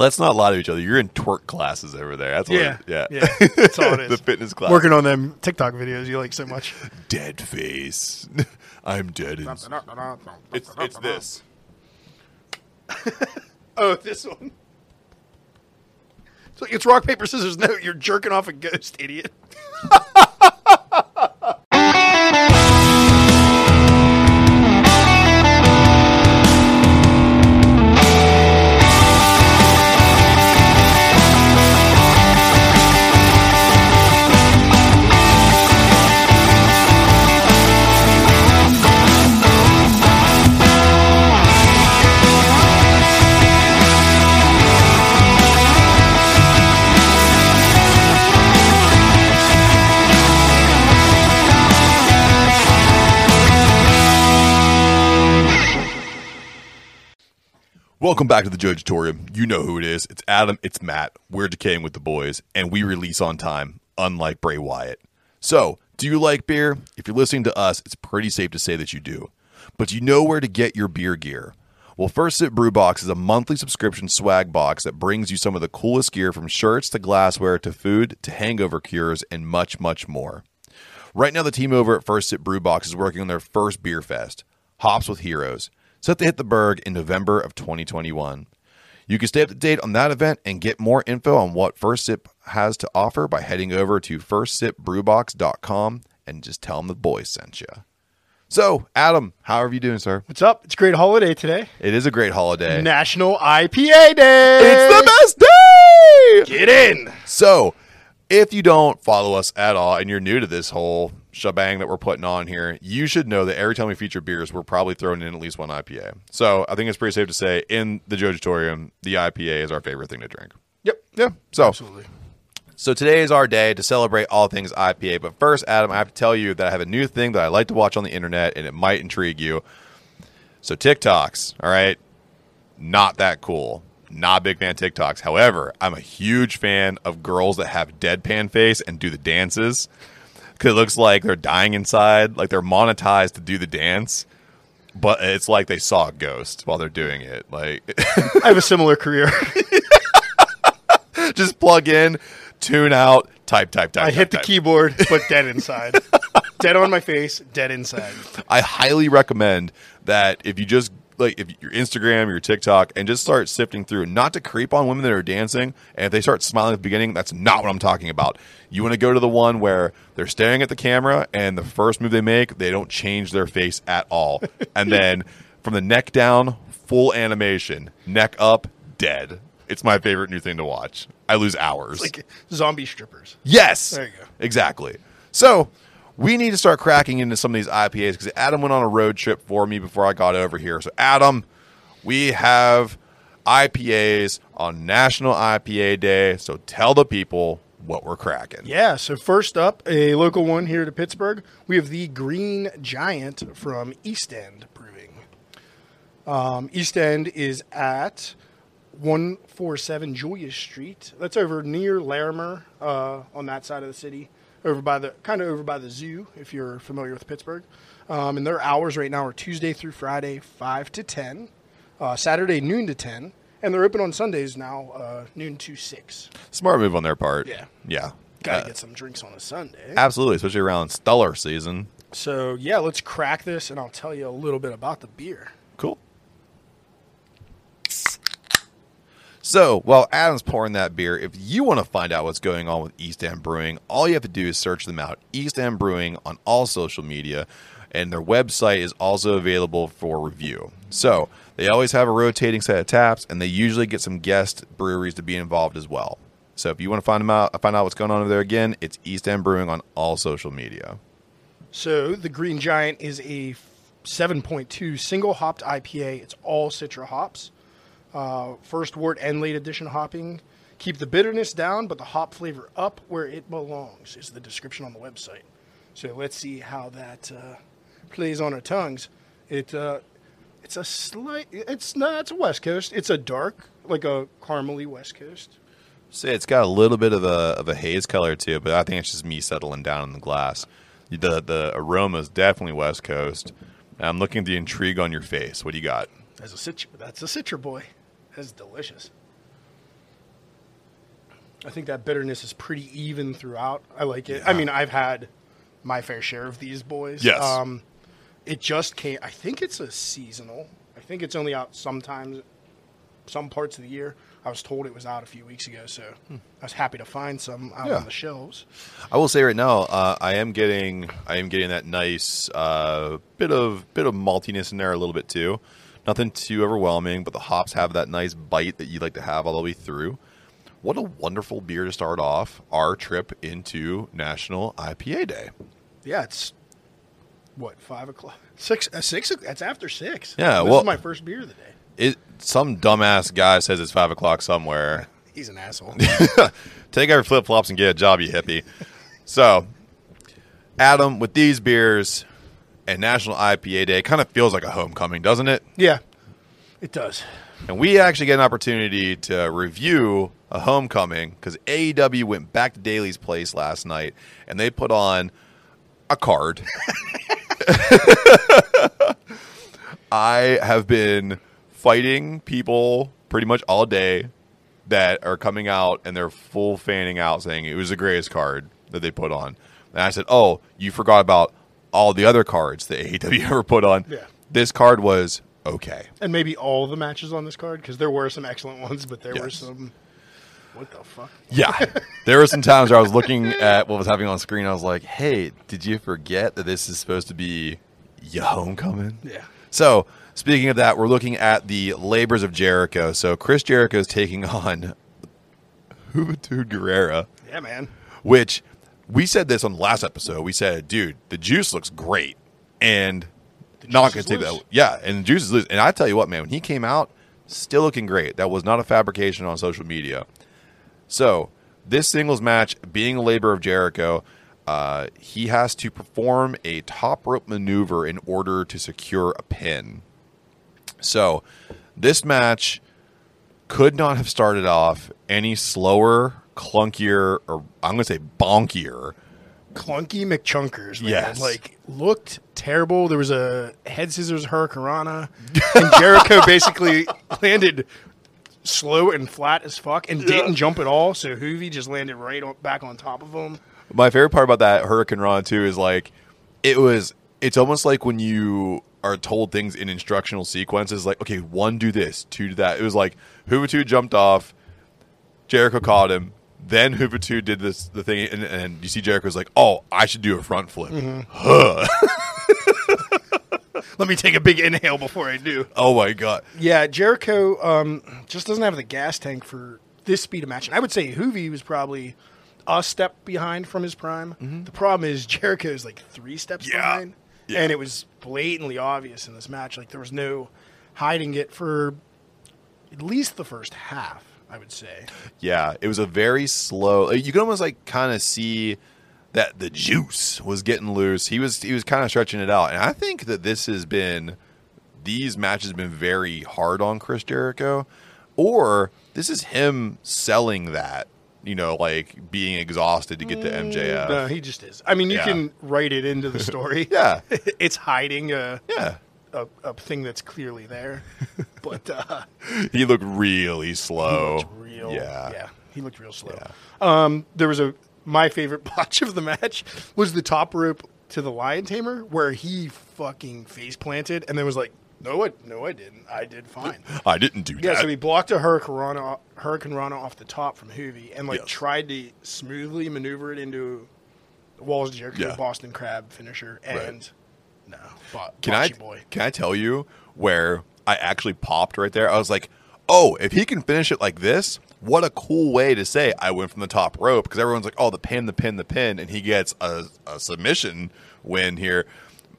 Let's not lie to each other. You're in twerk classes over there. That's what Yeah, it, yeah. yeah. That's all it the fitness class. Working on them TikTok videos you like so much. dead face. I'm dead. In... It's it's this. Oh, this one. So it's rock paper scissors. No, you're jerking off a ghost, idiot. Welcome back to the Joe Tutorium. You know who it is. It's Adam. It's Matt. We're decaying with the boys, and we release on time, unlike Bray Wyatt. So, do you like beer? If you're listening to us, it's pretty safe to say that you do. But you know where to get your beer gear? Well, First Sip Brew Box is a monthly subscription swag box that brings you some of the coolest gear from shirts to glassware to food to hangover cures and much, much more. Right now, the team over at First Sip Brew Box is working on their first beer fest, Hops with Heroes, set to hit the Burgh in November of 2021. You can stay up to date on that event and get more info on what First Sip has to offer by heading over to firstsipbrewbox.com and just tell them the boys sent you. So, Adam, how are you doing, sir? What's up? It's a great holiday today. It is a great holiday. National IPA Day. It's the best day! Get in. So, if you don't follow us at all and you're new to this whole shebang that we're putting on here, you should know that every time we feature beers, we're probably throwing in at least one IPA. So, I think it's pretty safe to say in the Jojatorium, the IPA is our favorite thing to drink. Yep. Yeah. So, Absolutely. so today is our day to celebrate all things IPA. But first, Adam, I have to tell you that I have a new thing that I like to watch on the internet, and it might intrigue you. So TikToks, all right, not that cool. Not a big fan of TikToks. However, I'm a huge fan of girls that have deadpan face and do the dances. Cause it looks like they're dying inside, like they're monetized to do the dance, but it's like they saw a ghost while they're doing it. Like I have a similar career. just plug in, tune out, type, type, type. I type, hit the type. keyboard, but dead inside. dead on my face, dead inside. I highly recommend that if you just like if your Instagram, your TikTok, and just start sifting through, not to creep on women that are dancing, and if they start smiling at the beginning, that's not what I'm talking about. You want to go to the one where they're staring at the camera, and the first move they make, they don't change their face at all, and then from the neck down, full animation, neck up, dead. It's my favorite new thing to watch. I lose hours. Like zombie strippers. Yes. There you go. Exactly. So we need to start cracking into some of these IPAs because Adam went on a road trip for me before I got over here. So Adam, we have IPAs on National IPA Day. So tell the people what we're cracking. Yeah, so first up, a local one here to Pittsburgh. We have the Green Giant from East End Brewing. Um, East End is at 147 Julius Street. That's over near Larimer uh, on that side of the city, over by the kind of over by the zoo, if you're familiar with Pittsburgh. Um, and their hours right now are Tuesday through Friday, 5 to 10, uh, Saturday, noon to 10, and they're open on Sundays now, uh, noon to 6. Smart move on their part. Yeah. Yeah. Gotta Uh, get some drinks on a Sunday. absolutely, especially around Steeler season. So yeah, let's crack this, and I'll tell you a little bit about the beer. Cool. So, while Adam's pouring that beer, if you want to find out what's going on with East End Brewing, all you have to do is search them out. East End Brewing on all social media, and their website is also available for review. So, they always have a rotating set of taps, and they usually get some guest breweries to be involved as well. So, if you want to find them out, find out what's going on over there again, it's East End Brewing on all social media. So the Green Giant is a 7.2 single hopped IPA. It's all Citra hops. Uh, first wort and late addition hopping. Keep the bitterness down, but the hop flavor up where it belongs, is the description on the website. So let's see how that uh, plays on our tongues. It uh, it's a slight. It's not. It's a West Coast. It's a dark, like a caramely West Coast. Say it's got a little bit of a of a haze color to it, but I think it's just me settling down in the glass. The the aroma is definitely West Coast. I'm looking at the intrigue on your face. What do you got? That's a citra. That's a citra boy. That's delicious. I think that bitterness is pretty even throughout. I like it. I mean, I've had my fair share of these boys. Yes. Um, it just came. I think it's a seasonal. I think it's only out sometimes, some parts of the year. I was told it was out a few weeks ago, so I was happy to find some out Yeah. on the shelves. I will say right now, uh, I am getting I am getting that nice uh, bit of bit of maltiness in there a little bit too. Nothing too overwhelming, but the hops have that nice bite that you like to have all the way through. What a wonderful beer to start off our trip into National IPA Day. Yeah, it's what five o'clock, six, uh, six. That's after six. Yeah, this well- is my first beer of the day. It some dumbass guy says it's five o'clock somewhere. He's an asshole. Take your flip flops and get a job, you hippie. so, Adam, with these beers and National IPA Day, kind of feels like a homecoming, doesn't it? yeah, it does. And we actually get an opportunity to review a homecoming because AEW went back to Daily's Place last night and they put on a card. I have been fighting people pretty much all day that are coming out and they're full fanning out saying it was the greatest card that they put on. And I said, Oh, you forgot about all the other cards that AEW ever put on. Yeah. This card was okay. And maybe all the matches on this card because there were some excellent ones, but there were some. What the fuck? Yeah. there were some times where I was looking at what was happening on screen. I was like, hey, did you forget that this is supposed to be your homecoming? Yeah. So, speaking of that, we're looking at the labors of Jericho. So, Chris Jericho is taking on Juventud Guerrera, Yeah, man. which we said this on the last episode. We said, dude, the juice looks great. And not gonna take that. Yeah. And the juice is loose. And I tell you what, man, when he came out, still looking great. That was not a fabrication on social media. So, this singles match, being a labor of Jericho, uh, he has to perform a top rope maneuver in order to secure a pin. So, this match could not have started off any slower, clunkier, or I'm going to say bonkier. Clunky McChunkers, man. Yes. Like, looked terrible. There was a head scissors hurricanrana, and Jericho basically landed slow and flat as fuck and didn't jump at all. So Juvi just landed right on, back on top of him. My favorite part about that hurricanrana too is like it was. It's almost like when you are told things in instructional sequences, like okay, one do this, two do that. It was like Hoover jumped off, Jericho caught him, then Hoover did this the thing, and, and you see Jericho's like, oh, I should do a front flip. Let me take a big inhale before I do. Oh my god, Yeah, Jericho um, just doesn't have the gas tank for this speed of match. And I would say Juvi was probably a step behind from his prime. The problem is Jericho is like three steps Yeah. behind. Yeah. And it was blatantly obvious in this match. Like there was no hiding it for at least the first half, I would say. yeah, it was a very slow. Uh, you can almost like kind of see that the juice was getting loose. He was he was kind of stretching it out, and I think that this has been these matches have been very hard on Chris Jericho, or this is him selling that. You know, like being exhausted to get to mm. MJF. No, he just is. I mean, you Yeah. can write it into the story. Yeah, it's hiding a, yeah. A, a thing that's clearly there. but uh, He looked really slow. looked real. Yeah. yeah, he looked real slow. Yeah. Um, there was a my favorite botch of the match was the top rope to the lion tamer where he fucking face planted and then was like, "No, I no, I didn't. I did fine." I didn't do yeah, that. so he blocked a hurricanrana, hurricane Rana off the top from Juvi and like Yes. tried to smoothly maneuver it into Walls Jericho Yeah. Boston Crab finisher and Right. No, bo- Can I boy. can I tell you where I actually popped right there? I was like, "Oh, if he can finish it like this, what a cool way to say I went from the top rope." Because everyone's like, "Oh, the pin, the pin, the pin," and he gets a, a submission win here.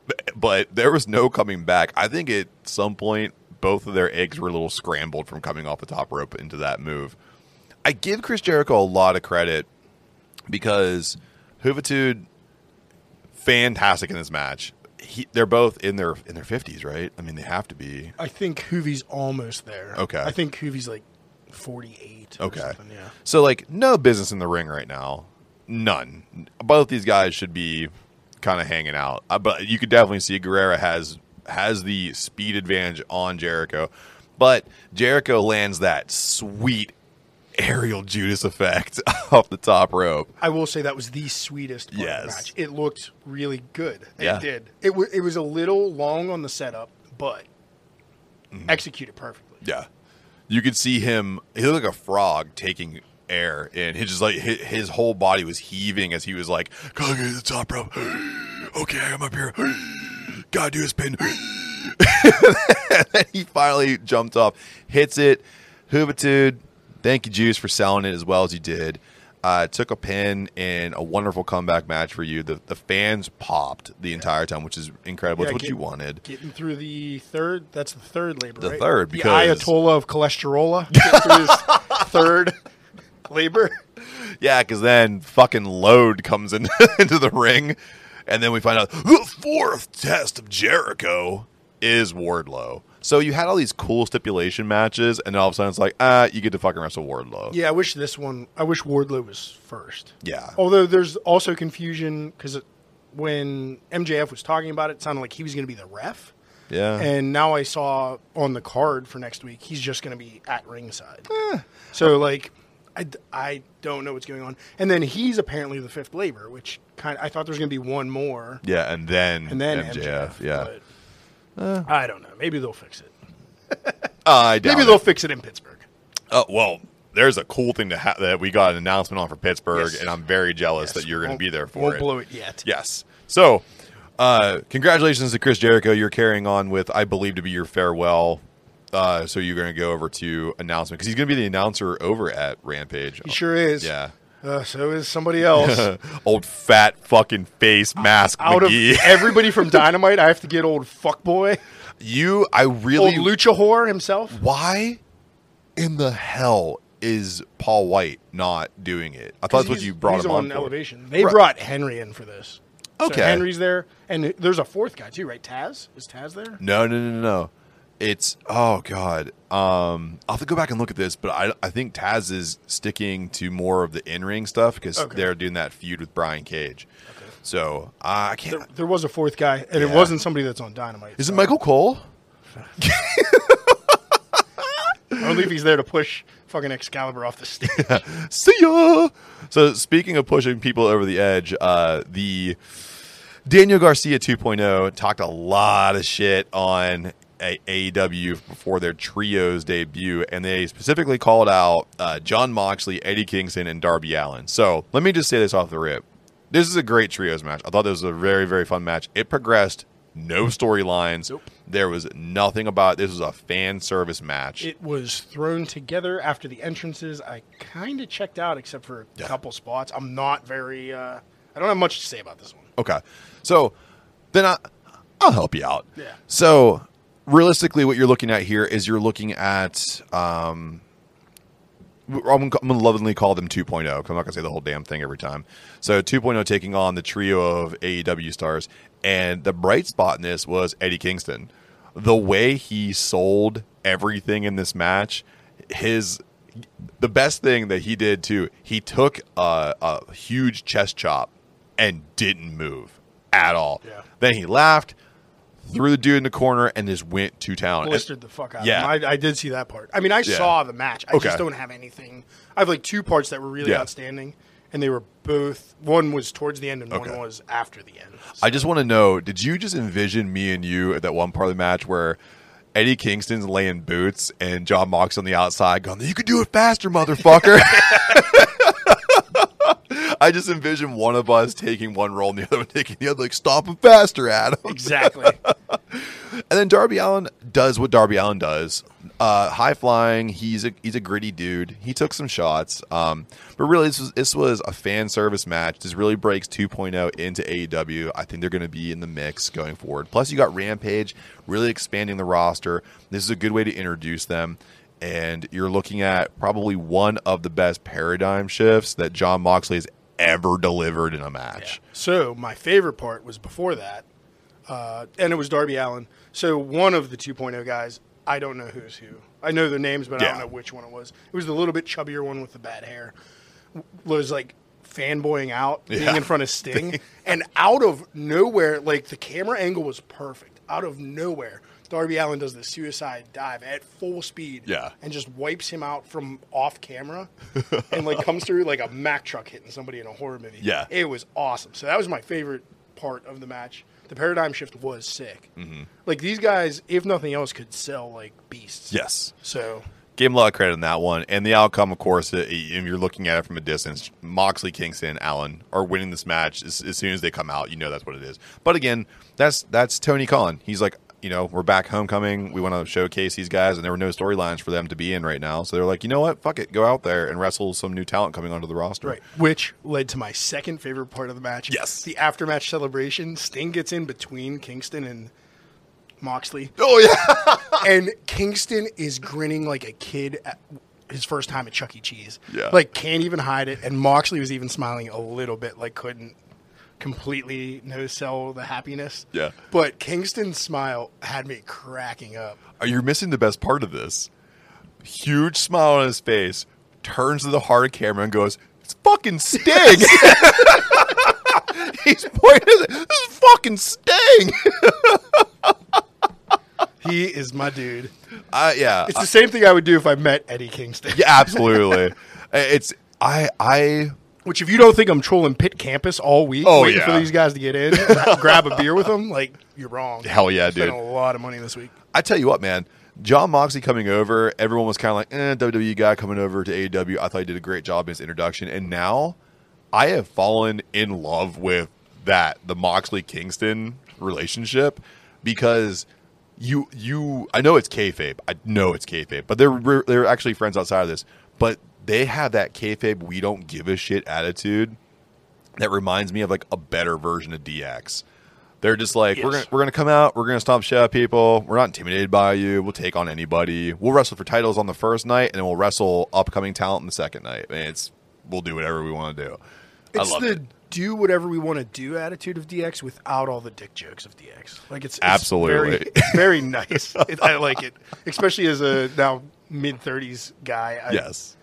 But, but there was no coming back. I think at some point both of their eggs were a little scrambled from coming off the top rope into that move. I give Chris Jericho a lot of credit because Juventud fantastic in this match. He, they're both in their in their fifties, right? I mean, they have to be. I think Juvi's almost there. Okay. I think Juvi's like 48 Okay. yeah. So like, no business in the ring right now. None. Both these guys should be kind of hanging out. Uh, but you could definitely see Guerrera has has the speed advantage on Jericho. But Jericho lands that sweet aerial Judas effect off the top rope. I will say that was the sweetest part of the Yes. match. It looked really good. Yeah. It did. It, w- it was a little long on the setup, but Mm-hmm. executed perfectly. Yeah, you could see him. He looked like a frog taking air, and he just like his, his whole body was heaving as he was like, "Gotta get to the top rope." okay, I'm up here. Gotta do a spin. and then he finally jumped off, hits it. Juventud, thank you, Juice, for selling it as well as you did. Uh, took a pin in a wonderful comeback match for you. The the fans popped the entire time, which is incredible. Yeah, it's what get- you wanted. Getting through the third, that's the third labor, The right? third, The because- Ayatollah of cholesterol. Getting through his third labor. Yeah, because then fucking load comes in, into the ring, and then we find out the fourth test of Jericho is Wardlow. So you had all these cool stipulation matches, and then all of a sudden it's like, ah, you get to fucking wrestle Wardlow. Yeah, I wish this one, I wish Wardlow was first. Yeah. Although there's also confusion because when MJF was talking about it, it sounded like he was going to be the ref. Yeah. And now I saw on the card for next week, he's just going to be at ringside. So, like, I, I don't know what's going on. And then he's apparently the fifth labor, which kind of, I thought there was going to be one more. yeah, and then And then MJF. MJF. yeah. but I don't know. Maybe they'll fix it. I doubt Maybe it. they'll fix it in Pittsburgh. Oh, well, there's a cool thing to ha- that we got an announcement on for Pittsburgh, Yes. and I'm very jealous Yes, that you're going to be there for won't it. blow it yet. Yes. So, uh, congratulations to Chris Jericho. You're carrying on with, I believe, to be your farewell. Uh, so you're going to go over to announcement because he's going to be the announcer over at Rampage. He sure is. Yeah. Uh, so is somebody else. Old fat fucking face mask Out McGee. of everybody from Dynamite, I have to get old fuckboy, you, I really. old lucha whore himself. why in the hell is Paul White not doing it? I thought that's what you brought he's him on on elevation. They Right. brought Henry in for this. So Okay. Henry's there, and there's a fourth guy too, right? Taz is Taz there? No, no, no, no, no. It's oh god. Um, I'll have to go back and look at this, but I I think Taz is sticking to more of the in ring stuff because Okay. they're doing that feud with Brian Cage. Okay. So uh, I can't. There, there was a fourth guy, and it wasn't somebody that's on Dynamite. Is it Michael Cole? Only believe he's there to push fucking Excalibur off the stage. See ya. So speaking of pushing people over the edge, uh, the Daniel Garcia 2.0 talked a lot of shit on AEW before their trios debut, and they specifically called out uh, Jon Moxley, Eddie Kingston, and Darby Allin. So let me just say this off the rip: this is a great trios match. I thought this was a very, very fun match. It progressed. No storylines. Nope. There was nothing about this. Was a fan service match. it was thrown together after the entrances. I kind of checked out, except for a Yeah. couple spots. I'm not very. Uh, I don't have much to say about this one. Okay. So then I, I'll help you out. Yeah. So realistically, what you're looking at here is you're looking at. Um, I'm gonna, lovingly call them 2.0 because I'm not gonna say the whole damn thing every time. So 2.0 taking on the trio of AEW stars, and the bright spot in this was Eddie Kingston. The way he sold everything in this match, his the best thing that he did too, he took a, a huge chest chop and didn't move at all. Yeah. Then he laughed, threw the dude in the corner, and just went to town. blistered the fuck out Yeah. I, I did see that part. I mean, I Yeah. saw the match. I Okay. just don't have anything. I have like two parts that were really Yeah. outstanding, and they were both. One was towards the end, and Okay. one was after the end. I just want to know: Did you just envision me and you at that one part of the match where Eddie Kingston's laying boots and Jon Mox on the outside going, "You could do it faster, motherfucker." I just envision one of us taking one role and the other one taking the other, like, stop him faster, Adam. exactly. And then Darby Allin does what Darby Allin does. Uh, high flying. He's a he's a gritty dude. He took some shots. Um, but really, this was this was a fan service match. This really breaks 2.0 into AEW. I think they're going to be in the mix going forward. Plus, you got Rampage really expanding the roster. This is a good way to introduce them. And you're looking at probably one of the best paradigm shifts that Jon Moxley has ever delivered in a match. So my favorite part was before that, uh, and it was Darby Allin. So one of the 2.0 guys, I don't know who's who. I know their names, but I don't know which one it was. It was the little bit chubbier one with the bad hair. Was like fanboying out, being Yeah. in front of Sting, and out of nowhere, like the camera angle was perfect. Out of nowhere, Darby Allin does the suicide dive at full speed. Yeah. And just wipes him out from off camera and like comes through like a Mack truck hitting somebody in a horror movie. Yeah. It was awesome. So that was my favorite part of the match. The paradigm shift was sick. Mm-hmm. Like these guys, if nothing else, could sell like beasts. Yes. So him a lot of credit on that one. And the outcome, of course, uh, if you're looking at it from a distance, Moxley, Kingston, Allin are winning this match as, as soon as they come out. You know that's what it is. But again, that's that's Tony Khan. He's like, you know, we're back homecoming. We want to showcase these guys, and there were no storylines for them to be in right now. So they're like, you know what? Fuck it. Go out there and wrestle some new talent coming onto the roster. Right. Which led to my second favorite part of the match. Yes. The aftermatch celebration. Sting gets in between Kingston and Moxley. Oh, yeah. and Kingston is grinning like a kid at his first time at Chuck E. Cheese. Yeah. Like can't even hide it. And Moxley was even smiling a little bit, like couldn't completely no sell the happiness. Yeah. But Kingston's smile had me cracking up. Are you missing the best part of this? Huge smile on his face, turns to the hard camera and goes, "It's fucking Sting." He's pointing. This is fucking Sting. He is my dude. Uh, yeah, It's the same thing I would do if I met Eddie Kingston. yeah, absolutely. it's I I Which, if you don't think I'm trolling Pit Campus all week, Oh, waiting for these guys to get in, grab a beer with them, like you're wrong. Hell yeah, Spent dude. a lot of money this week. I tell you what, man. Jon Moxley coming over, everyone was kind of like, eh, WWE guy coming over to AEW. I thought he did a great job in his introduction. And now I have fallen in love with that, the Moxley Kingston relationship, because you, you, I know it's kayfabe. I know it's kayfabe, but they're, they're actually friends outside of this. But they have that kayfabe, we don't give a shit attitude that reminds me of like a better version of DX. They're just like we're gonna we're gonna come out, we're gonna stomp shit out people. We're not intimidated by you. We'll take on anybody. We'll wrestle for titles on the first night, and then we'll wrestle upcoming talent in the second night. And it's we'll do whatever we want to do. It's the it. do whatever we want to do attitude of DX without all the dick jokes of DX. Like it's, it's Absolutely. very, very nice. It, I like it, especially as a now mid thirties guy. I Yes.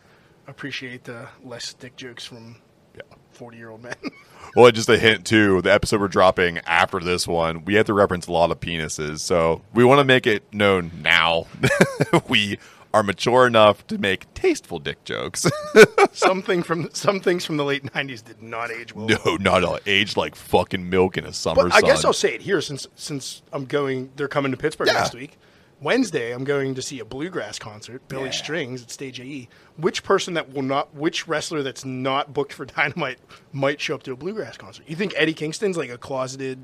Appreciate the less dick jokes from Yeah. forty year old men. Well, just a hint too. The episode we're dropping after this one, we have to reference a lot of penises, so we want to make it known now. we are mature enough to make tasteful dick jokes. Something from some things from the late nineties did not age well. no, not all. Aged like fucking milk in a summer But I guess. I'll say it here since since I'm going. They're coming to Pittsburgh Yeah. next week. Wednesday, I'm going to see a bluegrass concert, Billy Yeah. Strings at Stage AE. Which person that will not, which wrestler that's not booked for Dynamite might show up to a bluegrass concert? You think Eddie Kingston's like a closeted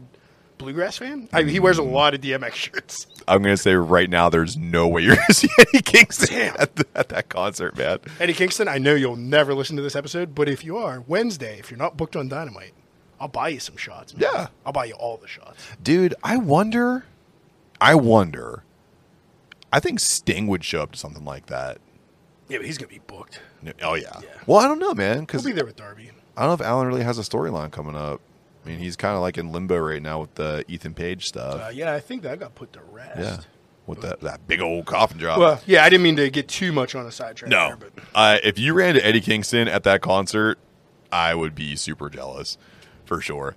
bluegrass fan? I mean, he wears a lot of DMX shirts. I'm gonna say right now, there's no way you're gonna see Eddie Kingston at, the, at that concert, man. Eddie Kingston, I know you'll never listen to this episode, but if you are, Wednesday, if you're not booked on Dynamite, I'll buy you some shots. Man. Yeah. I'll buy you all the shots. Dude, I wonder. I wonder. I think Sting would show up to something like that. Yeah, but he's gonna be booked. Oh yeah. Yeah. Well, I don't know, man, Because He'll be there with Darby. I don't know if Allin really has a storyline coming up. I mean, he's kind of like in limbo right now with the Ethan Page stuff. Uh, yeah, I think that got put to rest. yeah, with that that big old coffin drop. Well, yeah, I didn't mean to get too much on a sidetrack no, there, but uh, if you ran to Eddie Kingston at that concert, I would be super jealous, for sure.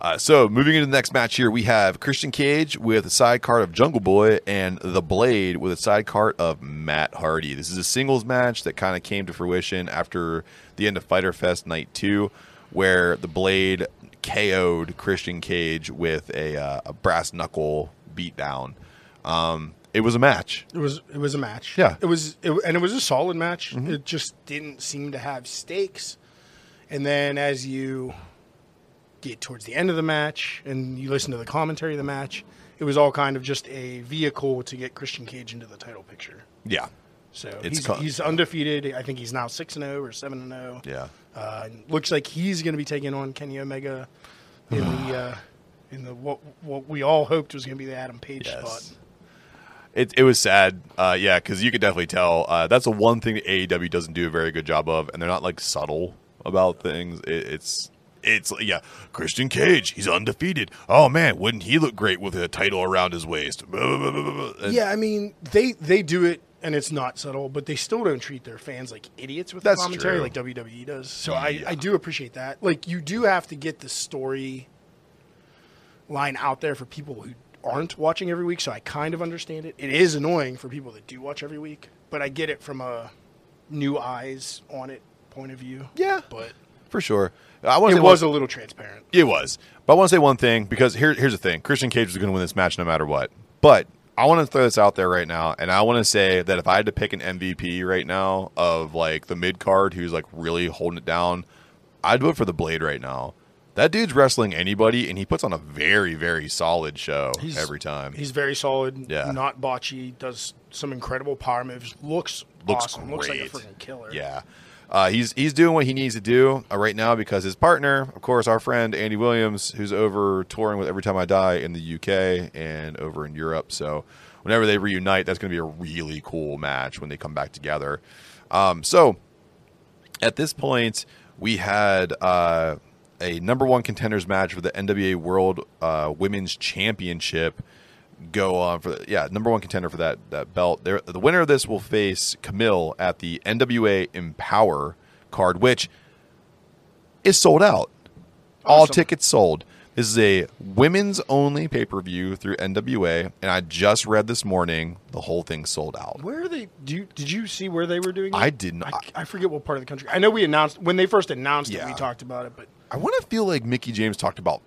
Uh, so moving into the next match here, we have Christian Cage with a side card of Jungle Boy and The Blade with a side card of Matt Hardy. This is a singles match that kind of came to fruition after the end of Fyter Fest Night Two, where The Blade KO'd Christian Cage with a, uh, a brass knuckle beatdown. Um, it was a match. it was it was a match. Yeah. it was, it, and it was a solid match. It just didn't seem to have stakes. And then as you get towards the end of the match and you listen to the commentary of the match, it was all kind of just a vehicle to get Christian Cage into the title picture. Yeah, So he's, he's undefeated. I think he's now six and zero or seven and zero. yeah. Uh, looks like he's going to be taking on Kenny Omega in the uh, in the what what we all hoped was going to be the Adam Page Yes. spot. It, it was sad, uh, yeah, because you could definitely tell. Uh, that's the one thing that AEW doesn't do a very good job of, and they're not like subtle about things. It, it's it's yeah, Christian Cage, he's undefeated. Oh man, wouldn't he look great with a title around his waist? And- Yeah, I mean they they do it and it's not subtle, but they still don't treat their fans like idiots with That's commentary true. like WWE does. So I, I do appreciate that. Like you do have to get the story line out there for people who aren't watching every week, so I kind of understand it. It is annoying for people that do watch every week, but I get it from a new eyes on it point of view. Yeah. but for sure. I want it was one, a little transparent. it was, but I want to say one thing because here, here's the thing: Christian Cage was going to win this match no matter what. But I want to throw this out there right now, and I want to say that if I had to pick an MVP right now of like the mid card who's like really holding it down, I'd vote for the Blade right now. That dude's wrestling anybody, and he puts on a very, very solid show He's- every time. He's very solid. Yeah. not botchy. Does some incredible power moves. Looks Looks awesome. Looks like a great. freaking killer. Yeah. Uh, he's he's doing what he needs to do uh, right now because his partner, of course, our friend Andy Williams, who's over touring with Every Time I Die in the UK and over in Europe. So whenever they reunite, that's going to be a really cool match when they come back together. Um, so at this point, we had uh, a number one contenders match for the NWA World uh, Women's Championship go on for the, yeah number one contender for that that belt. There, the winner of this will face Kamille at the NWA Empower card, which is sold out. All tickets sold. This is a women's only pay per view through NWA, and I just read this morning the whole thing sold out. Where are they? Do you, did you see where they were doing? It? I did not- I, I forget what part of the country. I know we announced when they first announced it. We talked about it, but I want to feel like Mickie James talked about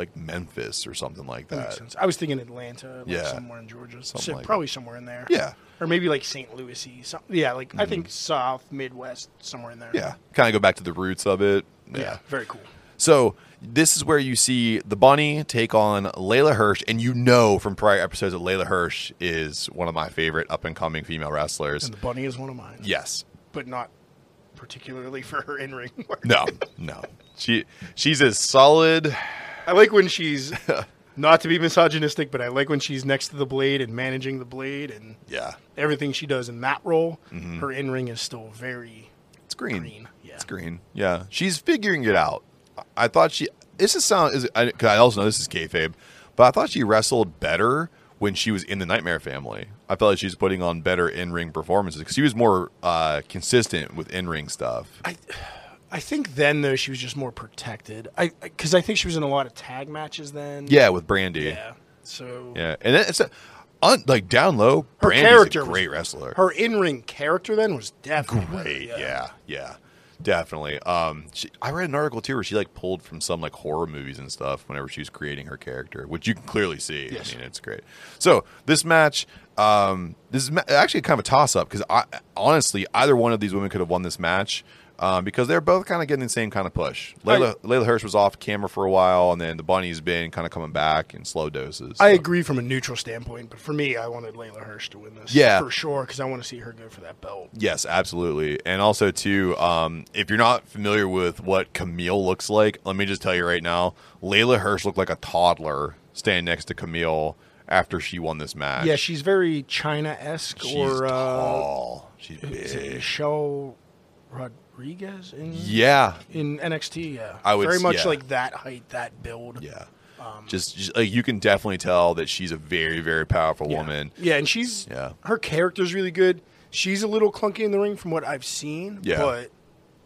like Memphis or something like that that. makes sense. I was thinking Atlanta, like Yeah. somewhere in Georgia, Something So like probably somewhere in there. Yeah. or maybe like St. Louisy. Some, yeah, like I mm-hmm. think South Midwest, somewhere in there. Yeah, kind of go back to the roots of it. yeah, very cool. So this is where you see the bunny take on Leyla Hirsch, and you know from prior episodes that Leyla Hirsch is one of my favorite up and coming female wrestlers. And the bunny is one of mine. Yes. but not particularly for her in ring work. No. No. She she's as solid. I like when she's not to be misogynistic, but I like when she's next to the blade and managing the blade and Yeah. everything she does in that role. Her in ring is still very It's green. Green, yeah. It's green. Yeah. She's figuring it out. I- thought she. This is sound. Is I, I also know this is kayfabe, but I thought she wrestled better when she was in the Nightmare Family. I felt like she was putting on better in ring performances because she was more uh, consistent with in ring stuff. I I think then though she was just more protected. I because I think she was in a lot of tag matches then. Yeah, with Brandi. Yeah. So Yeah, and it's a, un, like down low. her Brandi's character a great was, wrestler. Her in ring character then was definitely great. better, Yeah. yeah, definitely. Um, she, I read an article too where she like pulled from some like horror movies and stuff whenever she was creating her character, which you can clearly see. Yes. I mean, it's great. So this match, um, this is actually kind of a toss up because I honestly either one of these women could have won this match. Um, because they're both kind of getting the same kind of push. Leyla, Leyla Hirsch was off camera for a while, and then the bunny's been kind of coming back in slow doses. I agree from a neutral standpoint, but for me, I wanted Leyla Hirsch to win this. Yeah. for sure, because I want to see her go for that belt. Yes, absolutely. And also too, um, if you're not familiar with what Kamille looks like, let me just tell you right now, Leyla Hirsch looked like a toddler standing next to Kamille after she won this match. Yeah, she's very Chyna esque she's or uh, tall. She's big. Michelle Rodriguez in Yeah, in NXT. Yeah, I would very much yeah. like that height, that build. yeah. Um, just, just like you can definitely tell that she's a very, very powerful yeah. woman. Yeah, and she's Yeah. her character's really good. She's a little clunky in the ring from what I've seen, Yeah. but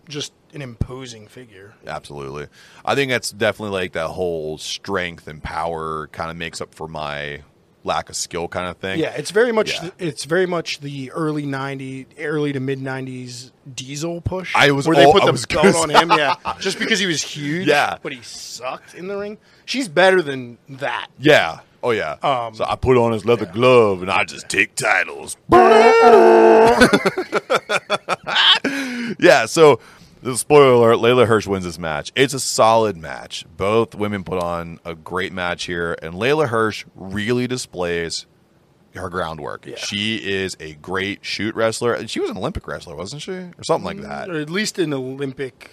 just an imposing figure. Absolutely. I think that's definitely like that whole strength and power kind of makes up for my lack of skill kind of thing. Yeah, it's very much Yeah. it's very much the early '90s, early to mid '90s Diesel push. I was where they put I the belt on him, yeah, just because he was huge. Yeah. but he sucked in the ring. She's better than that. Yeah. Oh yeah. Um, so I put on his leather glove and I just take titles. yeah. So the spoiler alert: Leyla Hirsch wins this match. It's a solid match. Both women put on a great match here, and Leyla Hirsch really displays her groundwork. Yeah. She is a great shoot wrestler. She was an Olympic wrestler, wasn't she, or something like mm, that? or at least an Olympic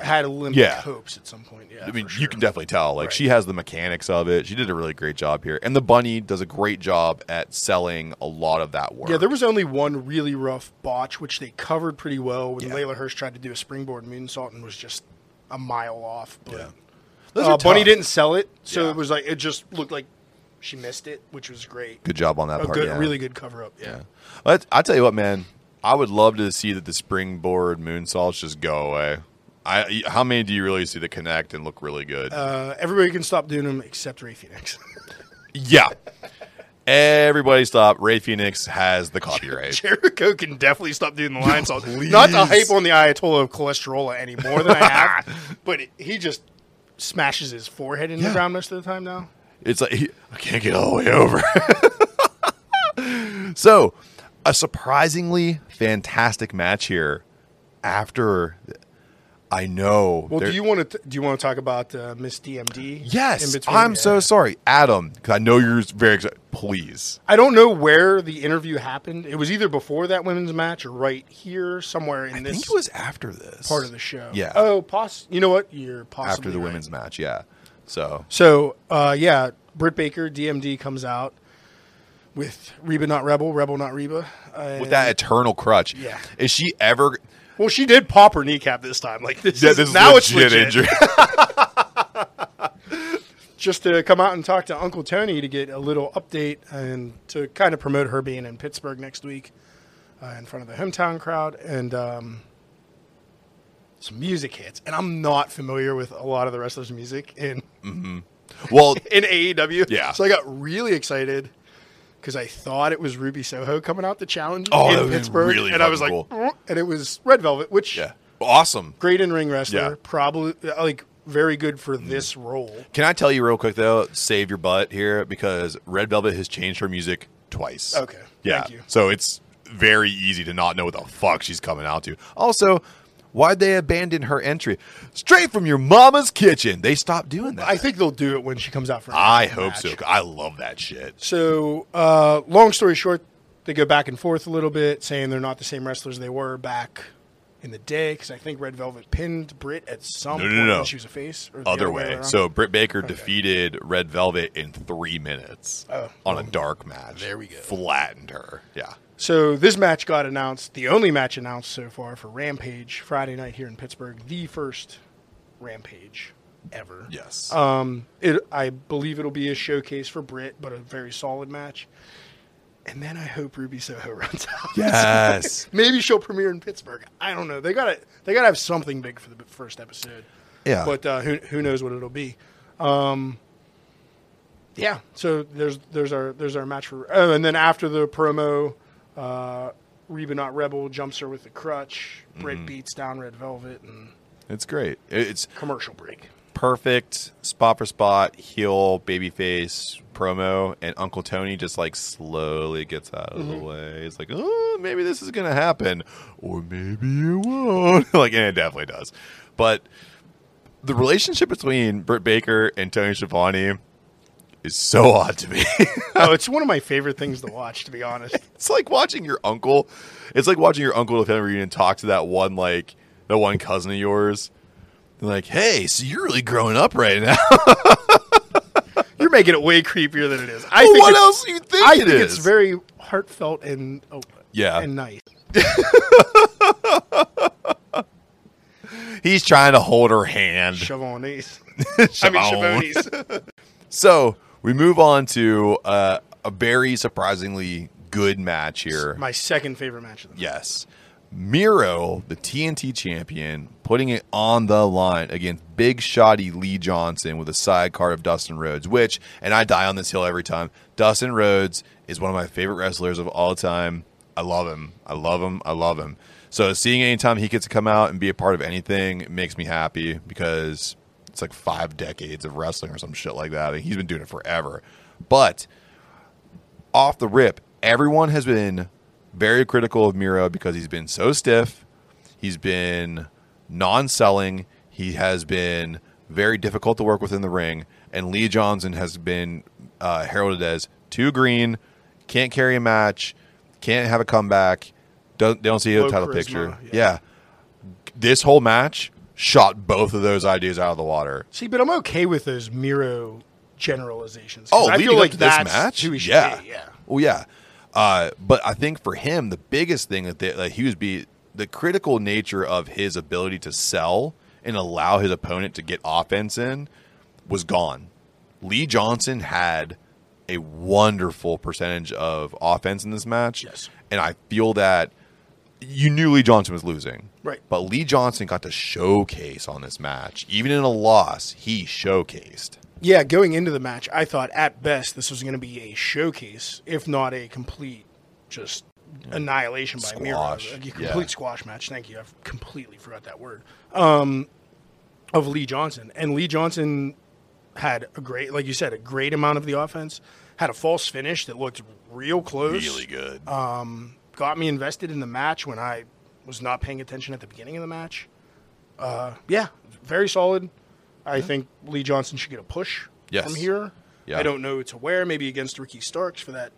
had Olympic Yeah. hopes at some point. Yeah, I mean, for you can definitely tell. Like Right. she has the mechanics of it. She did a really great job here, and the bunny does a great job at selling a lot of that work. Yeah, there was only one really rough botch, which they covered pretty well when Yeah. Leyla Hirsch tried to do a springboard moonsault and was just a mile off. But Yeah. Those uh, Bunny didn't sell it, so Yeah. it was like it just looked like she missed it, which was great. Good job on that A part. good, yeah. really good cover up. Yeah. But I tell you what, man, I would love to see that the springboard moonsaults just go away. I how many do you really see that connect and look really good? Uh, everybody can stop doing them except Rey Fenix. Yeah. Everybody stop. Rey Fenix has the copyright. Jericho can definitely stop doing the Lionsaults. Not to hype on the Ayatollah of cholesterol any more than I have, but he just smashes his forehead in Yeah. the ground most of the time now. It's like he- I can't get all the way over. so, a surprisingly fantastic match here. After I know, Well, do you want to do you want to talk about uh, Miss DMD? Yes, in between? I'm so sorry, Adam, because I know you're very excited. Please, I don't know where the interview happened. It was either before that women's match or right here somewhere in I this think it was after this part of the show. Yeah. Oh, poss. You know what? You're possibly after the right. women's match. Yeah. So So, uh, yeah, Britt Baker, DMD comes out with Reba not Rebel, Rebel not Reba. Uh, with that eternal crutch, Yeah. is she ever? Well, she did pop her kneecap this time. Like this, Yeah, is, this is now legit it's legit. injury. Just to come out and talk to Uncle Tony to get a little update and to kind of promote her being in Pittsburgh next week uh, in front of the hometown crowd and um, some music hits. And I'm not familiar with a lot of the wrestlers' music in well, in AEW. Yeah. So I got really excited because I thought it was Ruby Soho coming out to challenge Oh, that in would've Pittsburgh, really and I was like, fucking "Mm," and it was Red Velvet, which yeah, awesome. great in ring wrestler, Yeah. probably uh, like very good for this role. Can I tell you real quick though? Save your butt here because Red Velvet has changed her music twice. Okay, Yeah. thank you. So it's very easy to not know what the fuck she's coming out to. Also, why'd they abandon her entry? Straight from your mama's kitchen. They stopped doing that. I think they'll do it when she comes out for. I hope match. so. I love that shit. So, uh, long story short, they go back and forth a little bit, saying they're not the same wrestlers they were back in the day. Because I think Red Velvet pinned Britt at some No, no, point no, when she was a face. Or the Other way. way. So Britt Baker defeated Red Velvet in three minutes Oh. on a dark match. there we go. Flattened her. Yeah. So this match got announced, the only match announced so far for Rampage Friday night here in Pittsburgh, the first Rampage ever. Yes. Um, it, I believe it'll be a showcase for Britt, but a very solid match. And then I hope Ruby Soho runs out. yes. Maybe she'll premiere in Pittsburgh. I don't know. They gotta they gotta have something big for the first episode. Yeah. But uh, who who knows what it'll be. Um, yeah. So there's there's our there's our match for oh, and then after the promo, uh, Reba not Rebel jumps her with the crutch. Britt Mm-hmm. beats down Red Velvet and it's great. It's commercial break. perfect spot for spot heel babyface promo and uncle tony just like slowly gets out of the way he's like oh maybe this is gonna happen or maybe it won't like and it definitely does but the relationship between britt baker and tony Schiavone is so odd to me oh, it's one of my favorite things to watch. To be honest, it's like watching your uncle it's like watching your uncle at a family reunion talk to that one like that one cousin of yours They're like hey so you're really growing up right now you're making it way creepier than it is. I Well, think what else do you think I it think is? it's very heartfelt and oh, Yeah. and nice. He's trying to hold her hand. Chavonis. I mean Chavon. Chavonis. So we move on to uh, a very surprisingly good match here. My second favorite match of the night. Yes. Miro, the TNT champion, putting it on the line against big shotty Lee Johnson with a sidecar of Dustin Rhodes, which, and I die on this hill every time, Dustin Rhodes is one of my favorite wrestlers of all time. I love him. I love him. I love him. So seeing anytime he gets to come out and be a part of anything makes me happy because it's like five decades of wrestling or some shit like that. And he's been doing it forever. But off the rip, everyone has been very critical of Miro because he's been so stiff. He's been non-selling. He has been very difficult to work with in the ring, and Lee Johnson has been uh, heralded as too green, can't carry a match, can't have a comeback. Don't they don't see a title charisma, picture? yeah. Yeah. this whole match shot both of those ideas out of the water. See, but I'm okay with those Miro generalizations. Oh, I feel like this that's match, who he should yeah, be. Yeah. well, yeah. Uh, but I think for him, the biggest thing that, they, that he was be the critical nature of his ability to sell and allow his opponent to get offense in was gone. Lee Johnson had a wonderful percentage of offense in this match, Yes. and I feel that you knew Lee Johnson was losing, Right. But Lee Johnson got to showcase on this match, even in a loss, he showcased. Yeah, going into the match, I thought at best this was going to be a showcase, if not a complete just annihilation by Miro. Squash, A complete yeah. squash match. Thank you. I've completely forgot that word. Um, of Lee Johnson. And Lee Johnson had a great, like you said, a great amount of the offense. Had a false finish that looked real close. Really good. Got me invested in the match when I was not paying attention at the beginning of the match. Uh, yeah, very solid. I think Lee Johnson should get a push Yes. from here. Yeah. I don't know to where. Maybe against Ricky Starks for that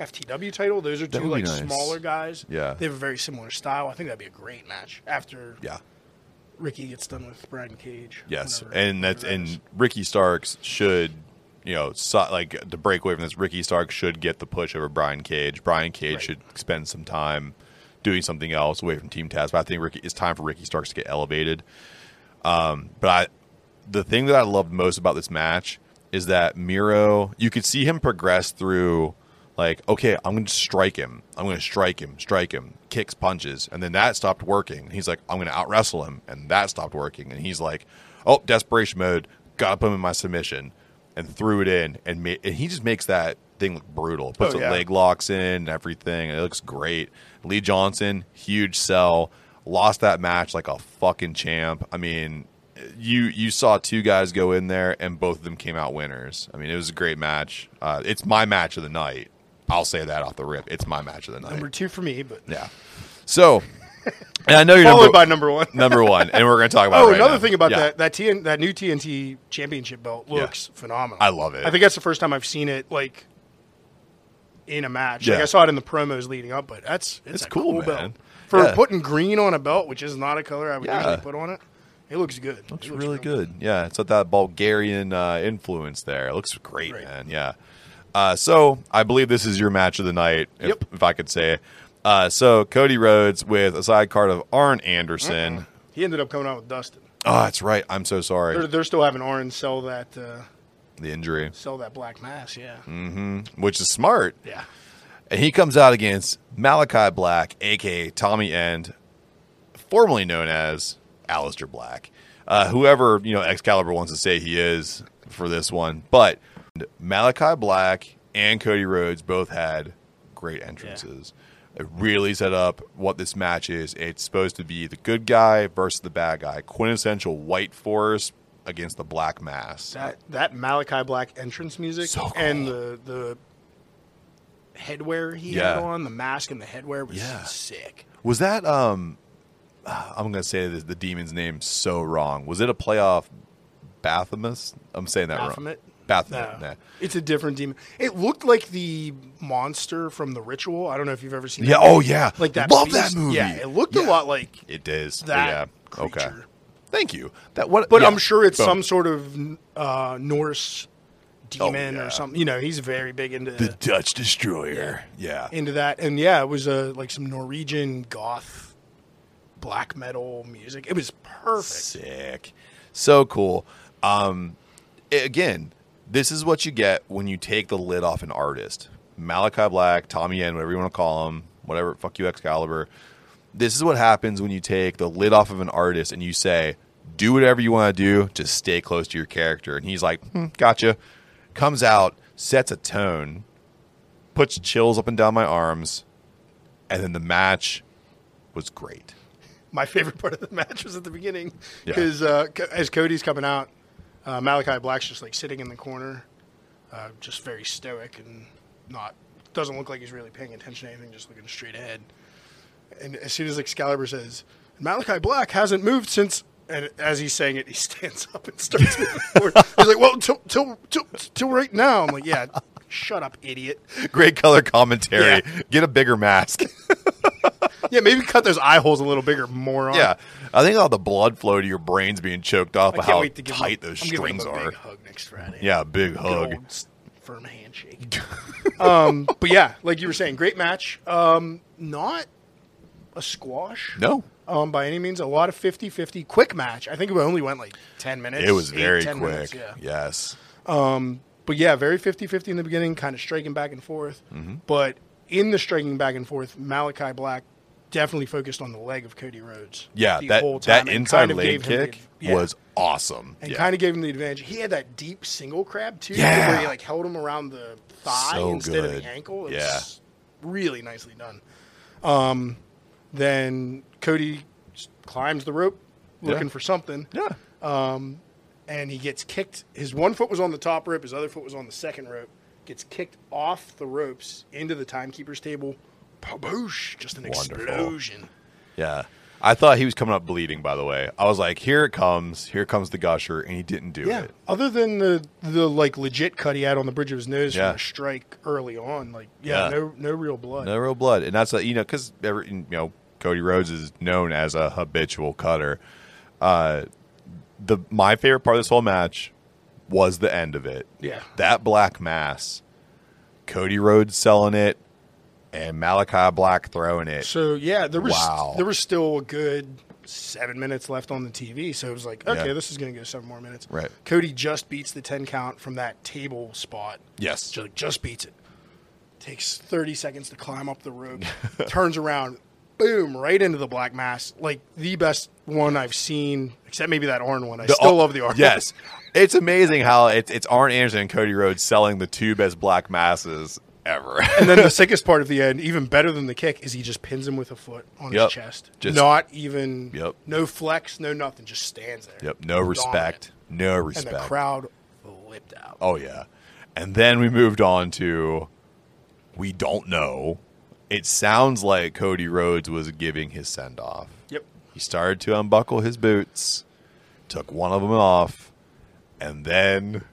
FTW title. Those are two like nice. smaller guys. Yeah. they have a very similar style. I think that'd be a great match after yeah. Ricky gets done with Brian Cage. Yes, whenever- and that's whenever that is. and Ricky Starks should, you know, so, like to break away from this. Ricky Starks should get the push over Brian Cage. Brian Cage Right. should spend some time doing something else away from Team Taz. But I think Ricky it's time for Ricky Starks to get elevated. Um, but I, the thing that I loved most about this match is that Miro, you could see him progress through. Like, okay, I'm going to strike him. I'm going to strike him, strike him, kicks, punches, and then that stopped working. He's like, I'm going to out wrestle him, and that stopped working. And he's like, oh, desperation mode, got to put him in my submission, and threw it in, and, ma- and he just makes that thing look brutal. Puts Oh, the yeah. leg locks in and everything, and it looks great. Lee Johnson, huge sell, lost that match like a fucking champ. I mean, you you saw two guys go in there, and both of them came out winners. I mean, it was a great match. Uh, it's my match of the night. I'll say that off the rip. It's my match of the night. number two for me, but yeah. So, and I know you're followed number, by number one. number one, and we're going to talk about. Oh, right another now. thing about Yeah. that that TN, that new TNT championship belt Yeah. looks phenomenal. I love it. I think that's the first time I've seen it like in a match. Like I saw it in the promos leading up, but that's it's, It's cool, cool, man. belt for Yeah. putting green on a belt, which is not a color I would Yeah. usually put on it. It looks good. Looks It really real good. Yeah, it's got that Bulgarian uh, influence there. It looks great, Great. man. Yeah. Uh, so I believe this is your match of the night, if, Yep. if I could say. Uh, so Cody Rhodes with a side card of Arn Anderson. He ended up coming out with Dustin. Oh, that's right. I'm so sorry. They're, they're still having Arn sell that uh, the injury, sell that black mass. Yeah, Mm-hmm. which is smart. yeah. And he comes out against Malachi Black, aka Tommy End, formerly known as Aleister Black. Uh, whoever you know Excalibur wants to say he is for this one, but Malachi Black and Cody Rhodes both had great entrances. It really set up what this match is. It's supposed to be the good guy versus the bad guy, quintessential white force against the black mass. That that Malachi Black entrance music So cool. and the the headwear he Yeah. had on, the mask and the headwear was Yeah. sick. Was that um I'm gonna say the, the demon's name so wrong. Was it a playoff Bathomus? I'm saying that Baphomet? wrong. Baphomet. No, nah. it's a different demon. It looked like the monster from the Ritual. I don't know if you've ever seen. Yeah, that oh movie. yeah. like that. Love beast. that movie. Yeah, it looked a lot like It is. that yeah. Okay. Thank you. That what But yeah. I'm sure it's Boom. some sort of uh, Norse demon Oh, yeah. or something. You know, he's very big into the Dutch destroyer. Yeah. into that. And yeah, it was uh, like some Norwegian goth black metal music. It was perfect. Sick. So cool. Um again, this is what you get when you take the lid off an artist. Malachi Black, Tommy End, whatever you want to call him, whatever, fuck you, Excalibur. This is what happens when you take the lid off of an artist and you say, do whatever you want to do, just stay close to your character. And he's like, hmm, gotcha. Comes out, sets a tone, puts chills up and down my arms, and then the match was great. My favorite part of the match was at the beginning Yeah. because uh, as Cody's coming out, uh, Malachi Black's just like sitting in the corner, uh, just very stoic and not doesn't look like he's really paying attention to anything, just looking straight ahead. And as soon as Excalibur says Malachi Black hasn't moved since, and as he's saying it, he stands up and starts moving forward. He's like, "Well, till till till, till right now." I'm like, "Yeah, shut up, idiot." Great color commentary. Yeah. Get a bigger mask. Yeah, maybe cut those eye holes a little bigger, moron. Yeah, I think all the blood flow to your brain's being choked off I can't how wait to give tight him, those I'm strings are. Big hug next Friday. Yeah, big hug. old firm handshake. um, but yeah, like you were saying, great match. Um, not a squash No, um, by any means. A lot of 50-50. Quick match. I think it only went like ten minutes. it was eight, very 10 quick. minutes, yeah. Yes, But yeah, very 50-50 in the beginning, kind of striking back and forth. Mm-hmm. But in the striking back and forth, Malachi Black definitely focused on the leg of Cody Rhodes. yeah. That whole that inside kind of leg kick the- yeah. was awesome. and yeah. kind of gave him the advantage. He had that deep single crab too, Yeah. where he like held him around the thigh So instead of the ankle. It Yeah. really nicely done. Um, then Cody climbs the rope looking Yeah. for something, yeah. Um, and he gets kicked. His one foot was on the top rope, his other foot was on the second rope. Gets kicked off the ropes into the timekeeper's table. Paboosh! Just an Wonderful. explosion. Yeah. I thought he was coming up bleeding, by the way. I was like, here it comes. Here comes the gusher. And he didn't do Yeah. it. Other than the the like legit cut he had on the bridge of his nose Yeah. from a strike early on, like yeah, Yeah. no no real blood. No real blood. And that's, a, you know, because, every you know, Cody Rhodes is known as a habitual cutter. Uh, the My favorite part of this whole match was the end of it. Yeah. That black mass, Cody Rhodes selling it, and Malachi Black throwing it. So yeah, there was Wow. there was still a good seven minutes left on the TV. So it was like, okay, Yeah. this is gonna go seven more minutes. Right. Cody just beats the ten count from that table spot. Yes. Just, just beats it. Takes thirty seconds to climb up the rope. turns around, boom, right into the black mass. Like the best one I've seen, except maybe that Arn one. I still oh, love the Arn. Yes, it's amazing how it's it's Arn Anderson and Cody Rhodes selling the two best black masses ever. And then the sickest part of the end, even better than the kick, is he just pins him with a foot on Yep. his chest. Just- Not even, Yep. no flex, no nothing, just stands there. yep, no respect, no respect. And the crowd flipped out. Oh yeah, and then we moved on to we don't know. It sounds like Cody Rhodes was giving his send off. Yep. He started to unbuckle his boots, took one of them off, and then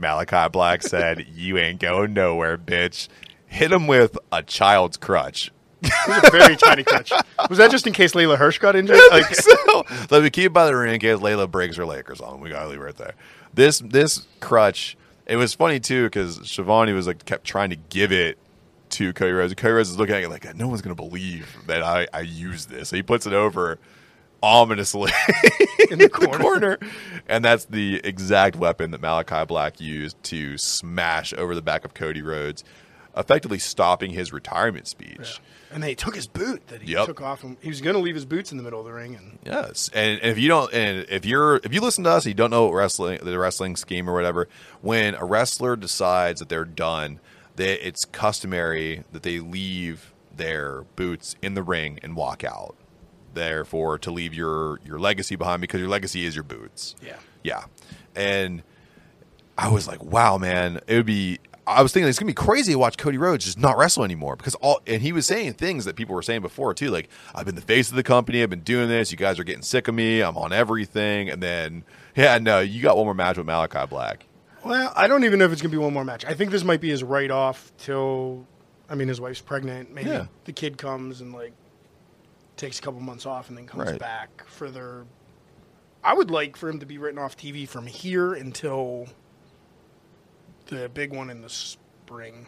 Malachi Black said, "You ain't going nowhere, bitch." Hit him with a child's crutch. It was a very tiny crutch. Was that just in case Leyla Hirsch got injured? Like, so let me keep by the ring in case Leyla breaks her Lakers on. We gotta leave it right there. This this crutch. It was funny too because Schiavone was like kept trying to give it to Cody Rhodes. Cody Rhodes is looking at it like no one's gonna believe that I I use this. So he puts it over ominously in the the corner. corner, and that's the exact weapon that Malachi Black used to smash over the back of Cody Rhodes, effectively stopping his retirement speech. And they took his boot that he Yep. took off. and He was going to leave his boots in the middle of the ring. And Yes, and if you don't, and if you're, if you listen to us, and you don't know what wrestling, the wrestling scheme or whatever. When a wrestler decides that they're done, they, it's customary that they leave their boots in the ring and walk out. Therefore, to leave your your legacy behind because your legacy is your boots. Yeah. yeah, and I was like, wow, man, it would be. I was thinking it's gonna be crazy to watch Cody Rhodes just not wrestle anymore because all and he was saying things that people were saying before too, like I've been the face of the company, I've been doing this, you guys are getting sick of me, I'm on everything, and then yeah, no, you got one more match with Malachi Black. Well, I don't even know if it's going to be one more match. I think this might be his write off till. I mean, his wife's pregnant. Maybe Yeah. the kid comes and like takes a couple months off and then comes Right. back for their. I would like for him to be written off TV from here until the big one in the spring.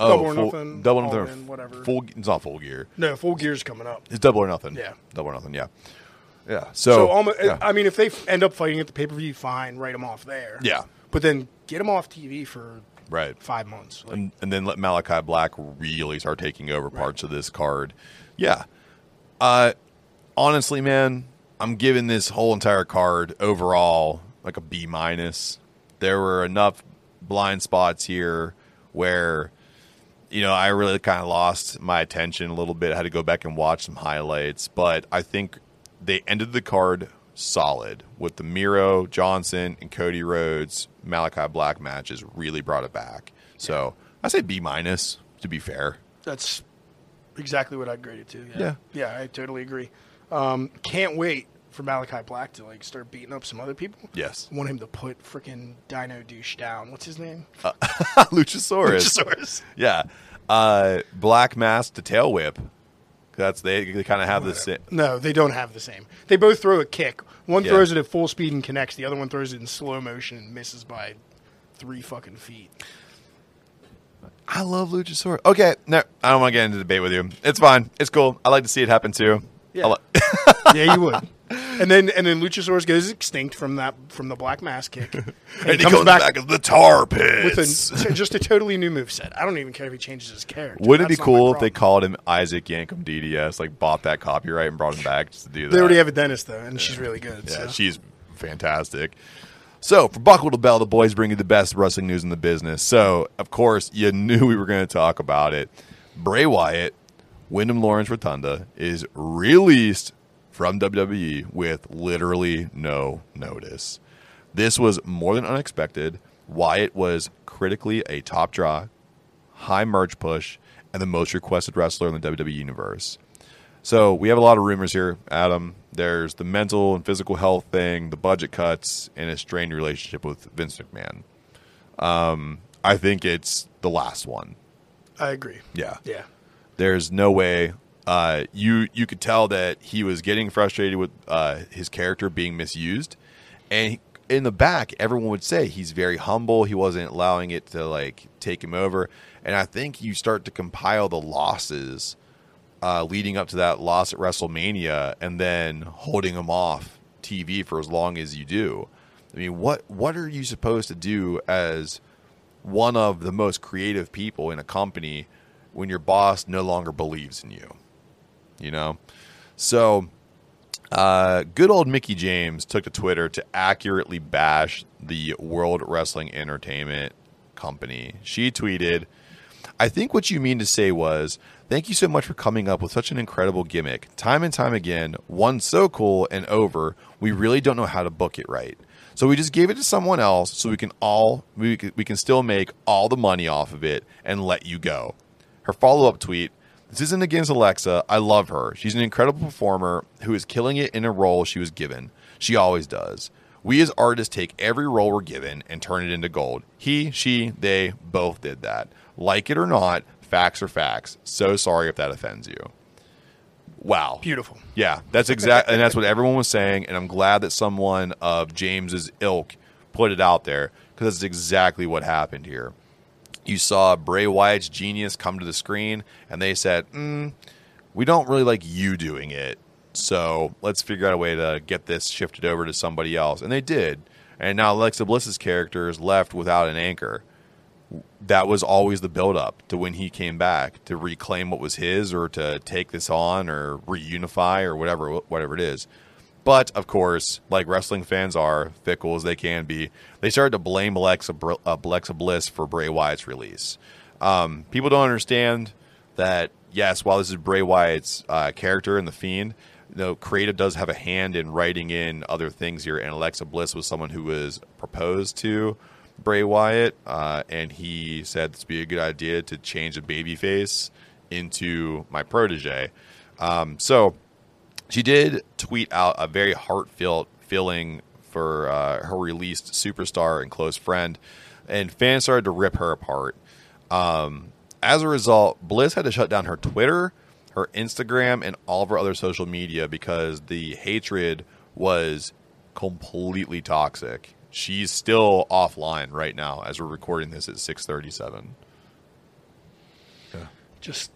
Oh, double or full, nothing, double or all nothing, in, whatever. Full, it's not full gear. No, full gear's coming up. It's double or nothing. Yeah. double or nothing. Yeah, yeah. So, So, almost, yeah. I mean, if they f- end up fighting at the pay per view, fine, write them off there. Yeah. But then get him off TV for right. five months. Like, and, and then let Malachi Black really start taking over parts of this card. Yeah. Uh, honestly, man, I'm giving this whole entire card overall like a B minus. There were enough blind spots here where, you know, I really kind of lost my attention a little bit. I had to go back and watch some highlights, but I think they ended the card solid with the Miro, Johnson, and Cody Rhodes Malachi Black matches really brought it back. So I say B minus to be fair. that's exactly what I'd grade it to. Yeah, Yeah. yeah, I totally agree. Um, can't wait for Malachi Black to like start beating up some other people. Yes. I want him to put freaking Dino Douche down. What's his name? Luchasaurus. Luchasaurus. Yeah. Uh, black mask to tail whip. That's they, they kind of have the same. No, they don't have the same. They both throw a kick. One Yeah. throws it at full speed and connects. The other one throws it in slow motion and misses by three fucking feet. I love Luchasaurus. Okay, no, I don't want to get into debate with you. It's fine. It's cool. I like to see it happen too. Yeah. Li- yeah, you would. And then and then Luchasaurus goes extinct from that from the black mask kick, and, and he comes back, as the tar pits. with a, just a totally new moveset. I don't even care if he changes his character. Wouldn't it be That's not my cool if they called him Isaac Yankem DDS, like bought that copyright and brought him back just to do that? They already have a dentist though, and she's really good. Yeah, so. she's fantastic. So, for Buckle to Bell, the boys bring you the best wrestling news in the business. So, of course, you knew we were going to talk about it. Bray Wyatt, Windham Lawrence Rotunda, is released from WWE with literally no notice. This was more than unexpected. Wyatt was critically a top draw, high merch push, and the most requested wrestler in the WWE universe. So we have a lot of rumors here, Adam. There's the mental and physical health thing, the budget cuts, and a strained relationship with Vince McMahon. Um, I think it's the last one. I agree. Yeah. Yeah. There's no way. Uh, you you could tell that he was getting frustrated with uh, his character being misused, and he- in the back, everyone would say he's very humble. He wasn't allowing it to like take him over, and I think you start to compile the losses uh, leading up to that loss at WrestleMania, and then holding him off TV for as long as you do. I mean, what what are you supposed to do as one of the most creative people in a company when your boss no longer believes in you? You know, so uh, good old Mickie James took to Twitter to accurately bash the World Wrestling Entertainment Company. She tweeted, I think what you mean to say was, thank you so much for coming up with such an incredible gimmick. Time and time again, one so cool and over, we really don't know how to book it right. So we just gave it to someone else so we can all we we can still make all the money off of it and let you go. Her follow-up tweet, this isn't against Alexa. I love her. She's an incredible performer who is killing it in a role she was given. She always does. We as artists take every role we're given and turn it into gold. He, she, they both did that. Like it or not, facts are facts. So sorry if that offends you. Wow. Beautiful. Yeah, that's exactly and that's what everyone was saying. And I'm glad that someone of James's ilk put it out there because that's exactly what happened here. You saw Bray Wyatt's genius come to the screen, and they said, mm, "We don't really like you doing it, so let's figure out a way to get this shifted over to somebody else." And they did. And now Alexa Bliss's character is left without an anchor that was always the build-up to when he came back to reclaim what was his or to take this on or reunify or whatever whatever it is. But of course, like wrestling fans are fickle as they can be, they started to blame Alexa, uh, Alexa Bliss for Bray Wyatt's release. Um, people don't understand that. Yes, while this is Bray Wyatt's uh, character in the Fiend, you know, creative does have a hand in writing in other things here. And Alexa Bliss was someone who was proposed to Bray Wyatt, uh, and he said this would be a good idea to change a baby face into my protege. Um, so she did tweet out a very heartfelt feeling for uh, her released superstar and close friend, and fans started to rip her apart. Um, as a result, Bliss had to shut down her Twitter, her Instagram, and all of her other social media because the hatred was completely toxic. She's still offline right now as we're recording this at six thirty-seven. Just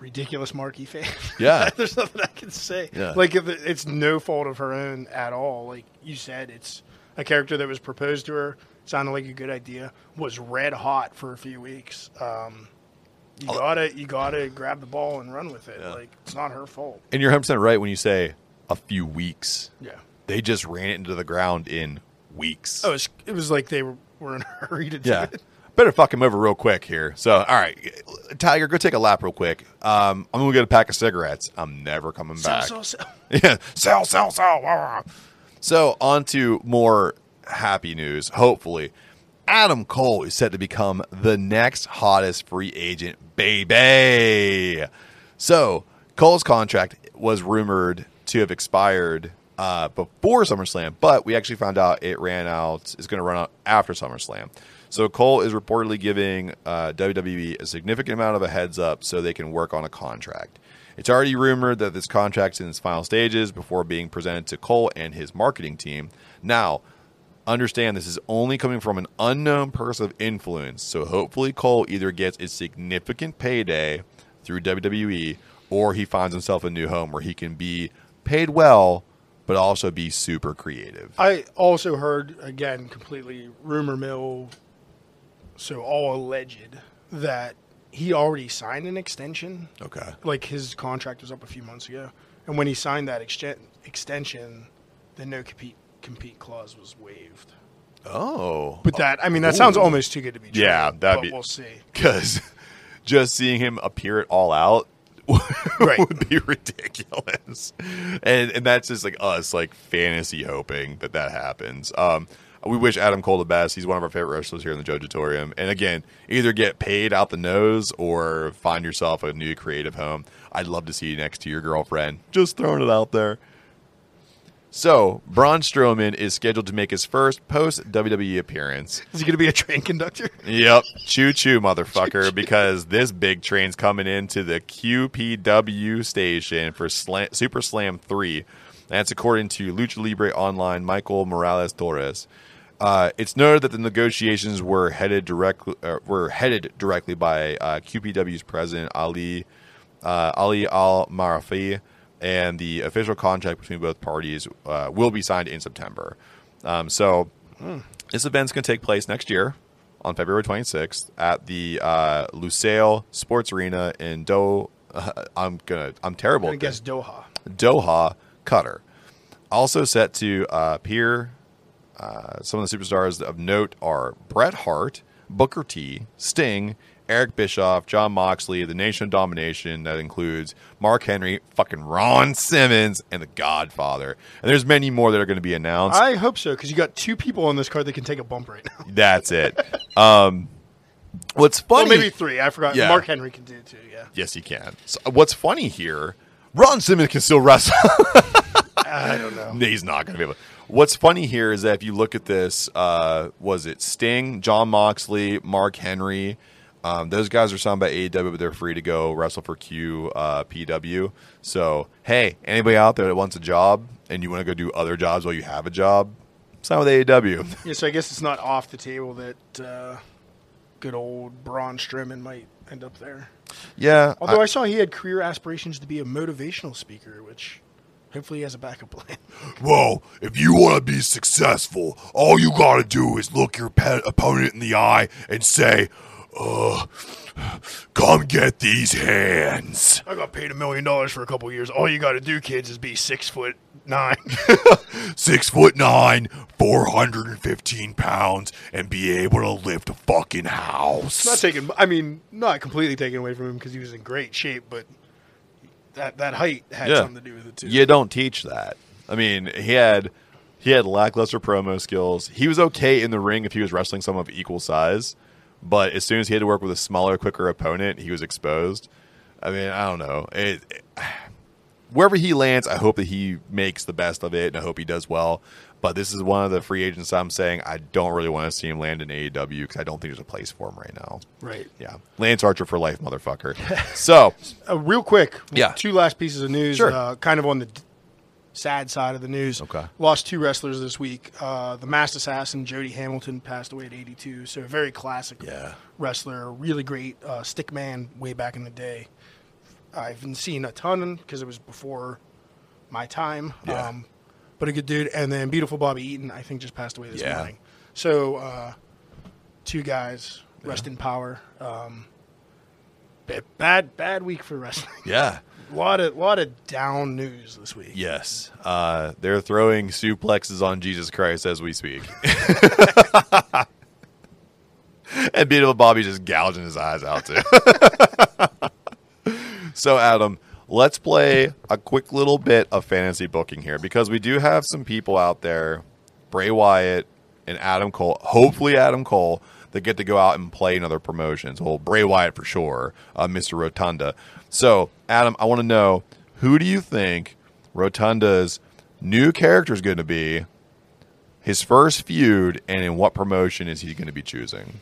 ridiculous Marky fan. Yeah. There's nothing I can say. Yeah. Like if it's no fault of her own at all. Like you said, it's a character that was proposed to her. Sounded like a good idea. Was red hot for a few weeks. Um, you gotta you gotta grab the ball and run with it. Yeah. Like it's not her fault. And you're 100 percent right when you say a few weeks. Yeah. They just ran it into the ground in weeks. Oh, it was, it was like they were, were in a hurry to do Yeah. it. Better fuck him over real quick here. So, all right, Tiger, go take a lap real quick. Um, I'm gonna get a pack of cigarettes. I'm never coming back. So, so, so. yeah, sell, sell, sell. ah. So, on to more happy news. Hopefully, Adam Cole is set to become the next hottest free agent, baby. So, Cole's contract was rumored to have expired uh, before SummerSlam, but we actually found out it ran out. Is going to run out after SummerSlam. So Cole is reportedly giving uh, WWE a significant amount of a heads up so they can work on a contract. It's already rumored that this contract's in its final stages before being presented to Cole and his marketing team. Now, understand this is only coming from an unknown person of influence, so hopefully Cole either gets a significant payday through WWE or he finds himself a new home where he can be paid well but also be super creative. I also heard again, completely rumor mill, so all alleged that he already signed an extension. Okay. Like his contract was up a few months ago, and when he signed that exten- extension, the no compete compete clause was waived. Oh, But that, I mean, that sounds almost too good to be true. Yeah, that'd be- We'll see. because just seeing him appear it all out Right. would be ridiculous, and and that's just like us like fantasy hoping that that happens. Um, we wish Adam Cole the best. He's one of our favorite wrestlers here in the Jojatorium. And again, either get paid out the nose or find yourself a new creative home. I'd love to see you next to your girlfriend. Just throwing it out there. So, Braun Strowman is scheduled to make his first post WWE appearance. Is he going to be a train conductor? Yep. Choo choo, motherfucker, because this big train's coming into the QPW station for Slam, Super Slam 3. That's according to Lucha Libre Online Michael Morales Torres. Uh, it's noted that the negotiations were headed directly uh, were headed directly by uh, QPW's president Ali uh, Ali Al Marafi, and the official contract between both parties uh, will be signed in September. Um, so this event's going to take place next year on February 26th at the uh, Lusail Sports Arena in Do. I'm gonna. I'm terrible. I guess. Doha. Doha Qatar. Also set to uh, appear. Uh, some of the superstars of note are Bret Hart, Booker T, Sting, Eric Bischoff, Jon Moxley, the Nation of Domination. That includes Mark Henry, fucking Ron Simmons, and the Godfather. And there's many more that are going to be announced. I hope so because you got two people on this card that can take a bump right now. That's it. Um, what's Well, funny? maybe three. I forgot. Yeah. Mark Henry can do it too. Yeah. yes, he can. So, what's funny here? Ron Simmons can still wrestle. I don't know. He's not going to be able. What's funny here is that if you look at this, uh, was it Sting, Jon Moxley, Mark Henry? Um, those guys are signed by AEW, but they're free to go wrestle for Q uh, PW. So, hey, anybody out there that wants a job and you want to go do other jobs while you have a job, sign with AEW. Yeah, so I guess it's not off the table that uh, good old Braun Strowman might end up there. yeah, Although I- I, saw he had career aspirations to be a motivational speaker, which hopefully he has a backup plan. Well, if you want to be successful, all you got to do is look your pet opponent in the eye and say, uh, come get these hands. I got paid a million dollars for a couple years. All you got to do, kids, is be six foot nine. Six foot nine, 415 pounds, and be able to lift a fucking house. not taking. I mean, not completely taken away from him because he was in great shape, but that that height had Yeah. something to do with it too. you don't teach that. I mean, he had he had lackluster promo skills. He was okay in the ring if he was wrestling someone of equal size, but as soon as he had to work with a smaller, quicker opponent, he was exposed. I mean, I don't know. It, it- wherever he lands, I hope that he makes the best of it, and I hope he does well. But this is one of the free agents I'm saying I don't really want to see him land in AEW because I don't think there's a place for him right now. Right. Yeah, Lance Archer for life, motherfucker. so Uh, real quick, Yeah. Two last pieces of news. Sure. Uh, kind of on the d- sad side of the news. Okay. Lost two wrestlers this week. Uh, the Masked Assassin Jody Hamilton passed away at 82. So a very classic Yeah. wrestler, really great uh, stick man way back in the day. I've been seeing a ton because it was before my time. Yeah. Um, but a good dude. And then beautiful Bobby Eaton, I think, just passed away this Yeah. morning. So uh, two guys, rest in power. Um, bad, bad week for wrestling. yeah. A lot of, lot of down news this week. Yes, uh, they're throwing suplexes on Jesus Christ as we speak, and beautiful Bobby just gouging his eyes out too. so, Adam, let's play a quick little bit of fantasy booking here because we do have some people out there, Bray Wyatt and Adam Cole. Hopefully, Adam Cole. That get to go out and play in other promotions. Well, Bray Wyatt for sure, uh, Mr. Rotunda. So, Adam, I want to know who do you think Rotunda's new character is going to be, his first feud, and in what promotion is he going to be choosing?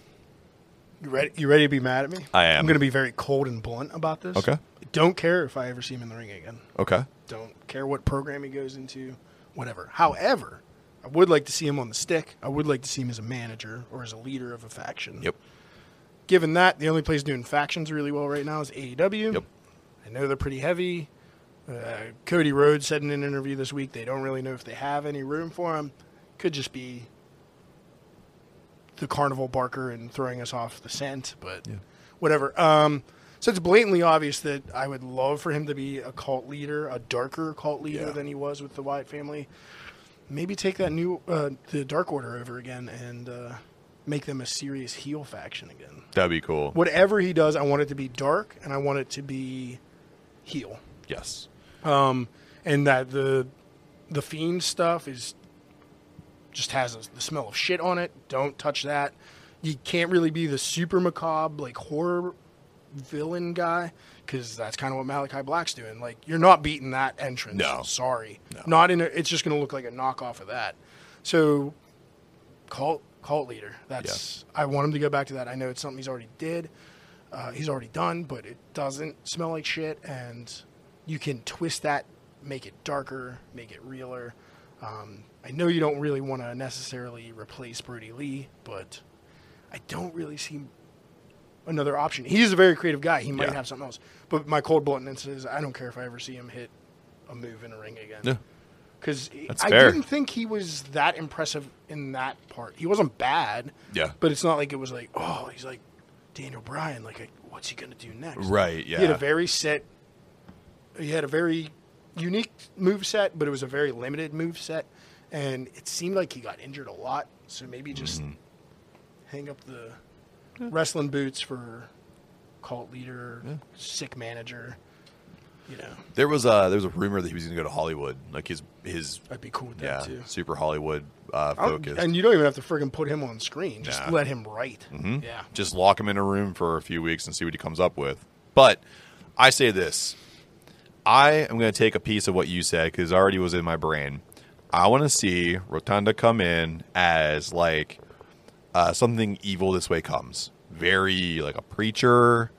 You ready? You ready to be mad at me? I am. I'm going to be very cold and blunt about this. Okay. Don't care if I ever see him in the ring again. Okay. Don't care what program he goes into, whatever. However, I would like to see him on the stick. I would like to see him as a manager or as a leader of a faction. Yep. Given that, the only place doing factions really well right now is AEW. Yep. I know they're pretty heavy. Uh, Cody Rhodes said in an interview this week they don't really know if they have any room for him. Could just be the carnival barker and throwing us off the scent, but whatever. Um, so it's blatantly obvious that I would love for him to be a cult leader, a darker cult leader Yeah. than he was with the Wyatt family. maybe take that new uh, the Dark Order over again and uh, make them a serious heel faction again. That'd be cool. Whatever he does, I want it to be dark and I want it to be heel. Yes. Um, and that the the fiend stuff is just has a, the smell of shit on it. Don't touch that. You can't really be the super macabre like horror villain guy because that's kind of what Malachi Black's doing. Like you're not beating that entrance. No. sorry, No. not in. A, it's just going to look like a knockoff of that. So cult cult leader. That's I want him to go back to that. I know it's something he's already did. Uh, he's already done, but it doesn't smell like shit, and you can twist that, make it darker, make it realer. Um, I know you don't really want to necessarily replace Brodie Lee, but I don't really see another option. He's a very creative guy. He might Yeah. have something else. But my cold bluntness is I don't care if I ever see him hit a move in a ring again. Yeah. Because I fair. didn't think he was that impressive in that part. He wasn't bad. Yeah. But it's not like it was like, oh, he's like Daniel Bryan. Like, what's he going to do next? Right. Yeah. He had a very set. He had a very unique move set, but it was a very limited move set, and it seemed like he got injured a lot. So maybe just Mm-hmm. hang up the wrestling boots for cult leader, sick manager. You know, There was a there was a rumor that he was going to go to Hollywood. Like his his I'd be cool with yeah that too. super Hollywood uh, focus. And you don't even have to friggin' put him on screen. Just Nah. let him write. Mhm. Yeah. Just lock him in a room for a few weeks and see what he comes up with. But I say this: I am going to take a piece of what you said because it already was in my brain. I want to see Rotunda come in as like uh, something evil. This way comes very like a preacher,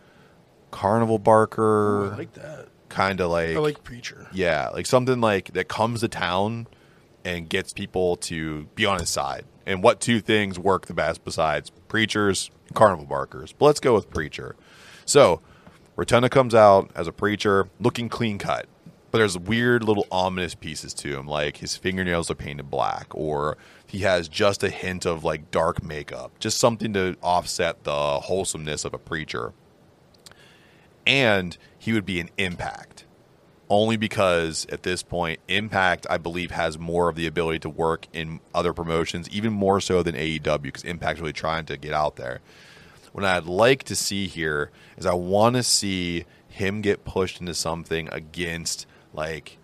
carnival barker, Ooh, I like that. kind of like I like Preacher. yeah, like something like that comes to town and gets people to be on his side. And what two things work the best besides preachers and carnival barkers? But let's go with preacher. So Rotunda comes out as a preacher, looking clean cut. But there's weird little ominous pieces to him, like his fingernails are painted black, or he has just a hint of like dark makeup, just something to offset the wholesomeness of a preacher. And he would be an impact only because at this point, Impact, I believe, has more of the ability to work in other promotions, even more so than AEW, because Impact's really trying to get out there. What I'd like to see here is I want to see him get pushed into something against like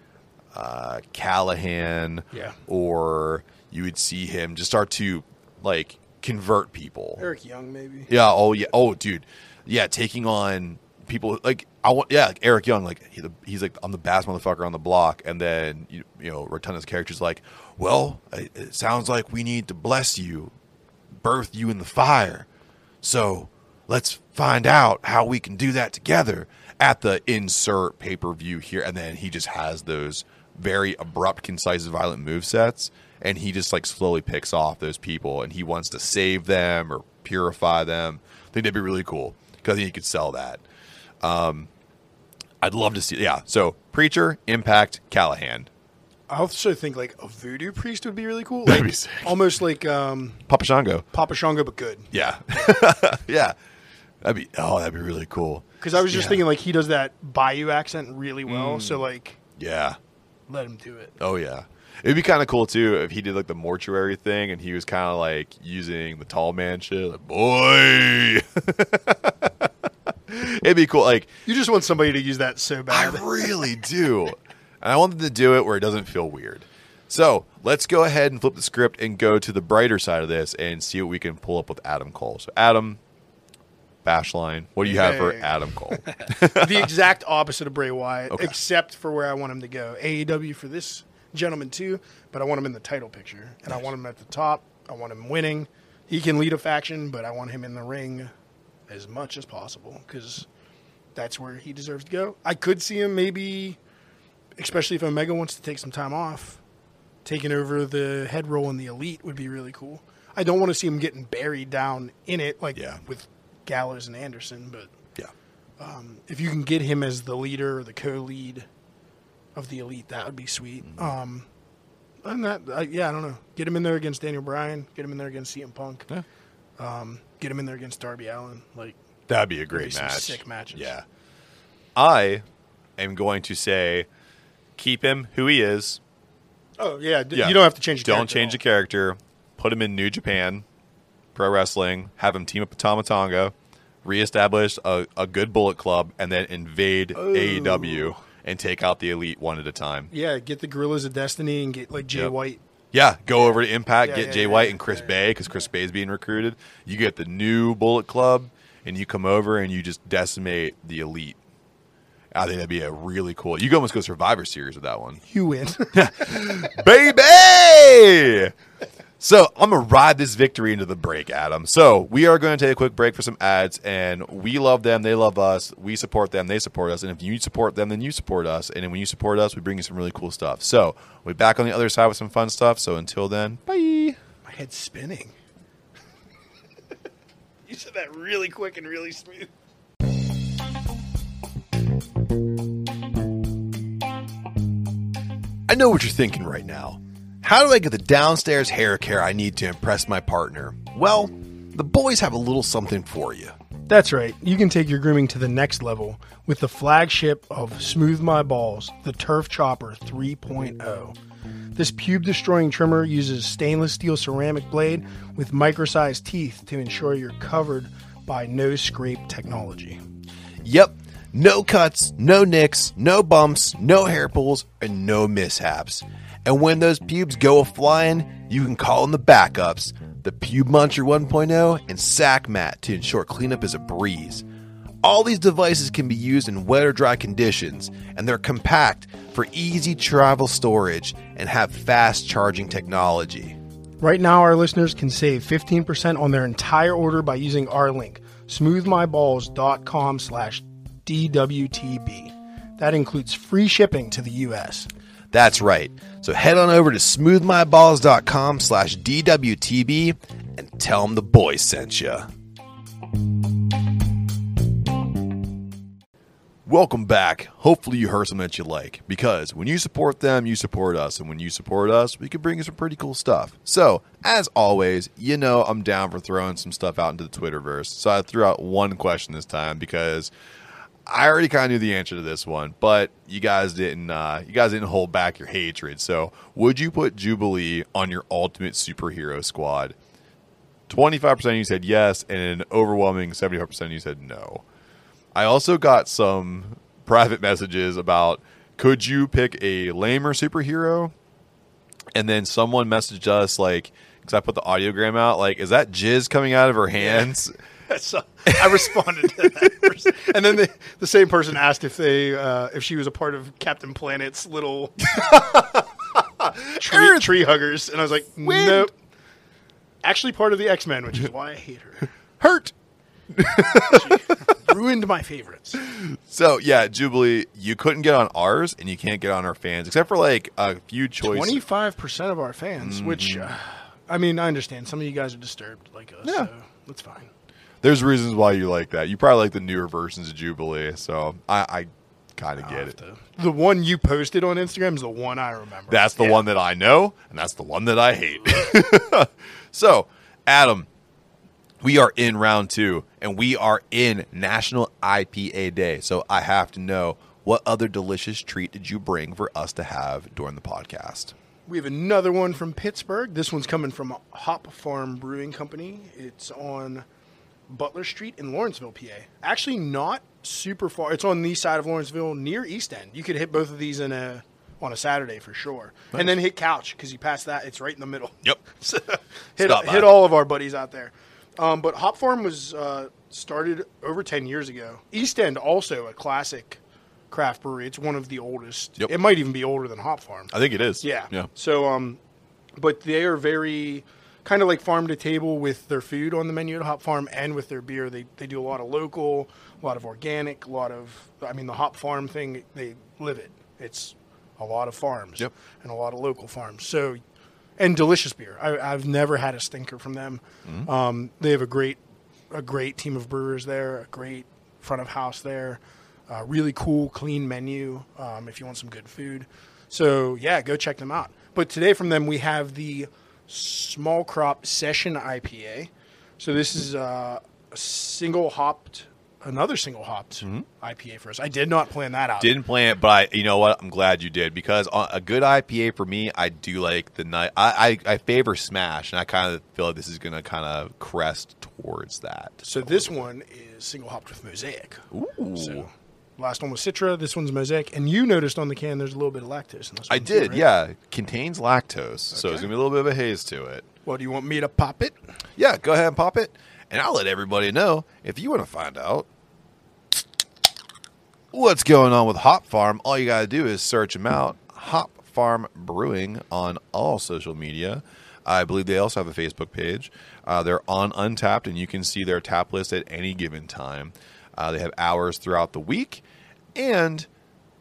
uh, Callihan, Yeah. or you would see him just start to like convert people. Eric Young, maybe. Yeah. Oh yeah. Oh, dude. Yeah. Taking on people like I want. Yeah. Like Eric Young. Like he, he's like I'm the baddest motherfucker on the block. And then you, you know Rotunda's character's like, well, it, it sounds like we need to bless you, birth you in the fire. So let's find out how we can do that together at the insert pay per view here. And then he just has those very abrupt, concise, violent move sets. And he just like slowly picks off those people and he wants to save them or purify them. I think that'd be really cool because I think he could sell that. Um, I'd love to see, yeah. So Preacher, Impact, Callihan, I also think like a voodoo priest would be really cool. Like, be. Almost like um, Papa Shango. Papa Shango, but good. Yeah. yeah. That'd be, oh, that'd be really cool. Because I was just Yeah. thinking like he does that Bayou accent really well. So like, Yeah. let him do it. Oh yeah. It'd be kind of cool too if he did like the mortuary thing and he was kind of like using the tall man shit. Like, boy. It'd be cool. Like You just want somebody to use that so bad. I really do, and I want them to do it where it doesn't feel weird. So let's go ahead and flip the script and go to the brighter side of this and see what we can pull up with Adam Cole. So Adam, Bashline, what do you have for Adam Cole? the exact opposite of Bray Wyatt, Okay. except for where I want him to go. AEW for this gentleman too, but I want him in the title picture, and I want him at the top. I want him winning. He can lead a faction, but I want him in the ring as much as possible because that's where he deserves to go. I could see him maybe, especially if Omega wants to take some time off, taking over the head role in the Elite would be really cool. I don't want to see him getting buried down in it like Yeah. with Gallows and Anderson, but yeah. Um, if you can get him as the leader or the co-lead of the elite, that would be sweet. Mm-hmm. Um, and that, I yeah, I don't know. Get him in there against Daniel Bryan. Get him in there against CM Punk. Yeah. Um, get him in there against Darby Allin. Like, That'd be a be great some match. sick matches. Yeah. I am going to say keep him who he is. Oh yeah, d- Yeah. you don't have to change. The Don't change the character. Put him in New Japan Pro Wrestling. Have him team up with Tama Tonga. Reestablish a, a good Bullet Club, and then invade AEW and take out the Elite one at a time. Yeah, get the Guerrillas of Destiny and get like Jay Yep. White. Yeah, go over to Impact, Yeah, get yeah, Jay White and Chris. Bey because Chris Bey's being recruited. You get the new Bullet Club, and you come over and you just decimate the Elite. I think that'd be a really cool. You could almost go Survivor Series with that one. You win. baby. So I'm gonna ride this victory into the break, Adam. So we are going to take a quick break for some ads, and we love them, they love us, we support them, they support us, and if you support them, then you support us, and then when you support us, we bring you some really cool stuff. So we'll be back on the other side with some fun stuff. So until then, bye. My head's spinning. you said that really quick and really smooth. I know what you're thinking right now. How do I get the downstairs hair care I need to impress my partner? Well, the boys have a little something for you. That's right. You can take your grooming to the next level with the flagship of Smooth My Balls, the Turf Chopper 3.0. This pube destroying trimmer uses stainless steel ceramic blade with micro-sized teeth to ensure you're covered by no scrape technology. Yep, no cuts, no nicks, no bumps, no hair pulls, and no mishaps. And when those pubes go a flying, you can call in the backups, the Pube Muncher 1.0 and Sack Mat to ensure cleanup is a breeze. All these devices can be used in wet or dry conditions, and they're compact for easy travel storage and have fast charging technology. Right now, our listeners can save 15% on their entire order by using our link, smoothmyballs.com slash DWTB. That includes free shipping to the U.S. That's right. So head on over to smoothmyballs.com slash DWTB and tell them the boys sent you. Welcome back. Hopefully you heard something that you like because when you support them, you support us. And when you support us, we can bring you some pretty cool stuff. So, as always, you know I'm down for throwing some stuff out into the Twitterverse. So I threw out one question this time because I already kind of knew the answer to this one, but you guys didn't. Uh, you guys didn't hold back your hatred. So, would you put Jubilee on your ultimate superhero squad? Twenty-five percent of you said yes, and an overwhelming seventy-five percent of you said no. I also got some private messages about could you pick a lamer superhero? And then someone messaged us like, because I put the audiogram out, like, is that jizz coming out of her hands? So I responded to that, person. and then the, the same person asked if they uh, if she was a part of Captain Planet's little tree, tree huggers, and I was like, Wind. nope. Actually, part of the X Men, which is why I hate her. Hurt. Ruined my favorites. So yeah, Jubilee, you couldn't get on ours, and you can't get on our fans, except for like a few choices. Twenty five percent of our fans, which uh, I mean, I understand some of you guys are disturbed like us, Yeah. so that's fine. There's reasons why you like that. You probably like the newer versions of Jubilee, so I, I kind of get it. The, the one you posted on Instagram is the one I remember. That's the Yeah. one that I know, and that's the one that I hate. so, Adam, we are in round two, and we are in National IPA Day. So I have to know what other delicious treat did you bring for us to have during the podcast? We have another one from Pittsburgh. This one's coming from Hop Farm Brewing Company. It's on Butler Street in Lawrenceville, PA. Actually, not super far. It's on the side of Lawrenceville, near East End. You could hit both of these in a on a Saturday for sure, and then hit Couch because you pass that. It's right in the middle. Yep. So, hit Stop by. hit all of our buddies out there. Um, but Hop Farm was uh, started over ten years ago. East End also a classic craft brewery. It's one of the oldest. Yep. It might even be older than Hop Farm. I think it is. Yeah. Yeah. So, um, but they are very kind of like farm to table with their food on the menu at Hop Farm and with their beer. They they do a lot of local, a lot of organic, a lot of. I mean, the Hop Farm thing they live it. It's a lot of farms Yep. and a lot of local farms. So, and delicious beer. I, I've never had a stinker from them. Um, they have a great a great team of brewers there. A great front of house there. Uh, really cool, clean menu um, if you want some good food. So yeah, go check them out. But today from them we have the small crop session IPA. So this is uh, a single hopped another single hopped IPA for us. I did not plan that out. Didn't plan it, but I, you know what? I'm glad you did because a good IPA for me, I do like the night. I, I I favor Smash, and I kind of feel like this is gonna kind of crest towards that. So this one is single hopped with Mosaic. Ooh. So last one was Citra. This one's Mosaic. And you noticed on the can there's a little bit of lactose in this I one. too, did, right? yeah. Contains lactose, so Okay. it's gonna be a little bit of a haze to it. Well, do you want me to pop it? Yeah, go ahead and pop it, and I'll let everybody know if you want to find out what's going on with Hop Farm. All you got to do is search them out, Hop Farm Brewing, on all social media. I believe they also have a Facebook page. Uh, they're on Untappd, and you can see their tap list at any given time. Uh, they have hours throughout the week, and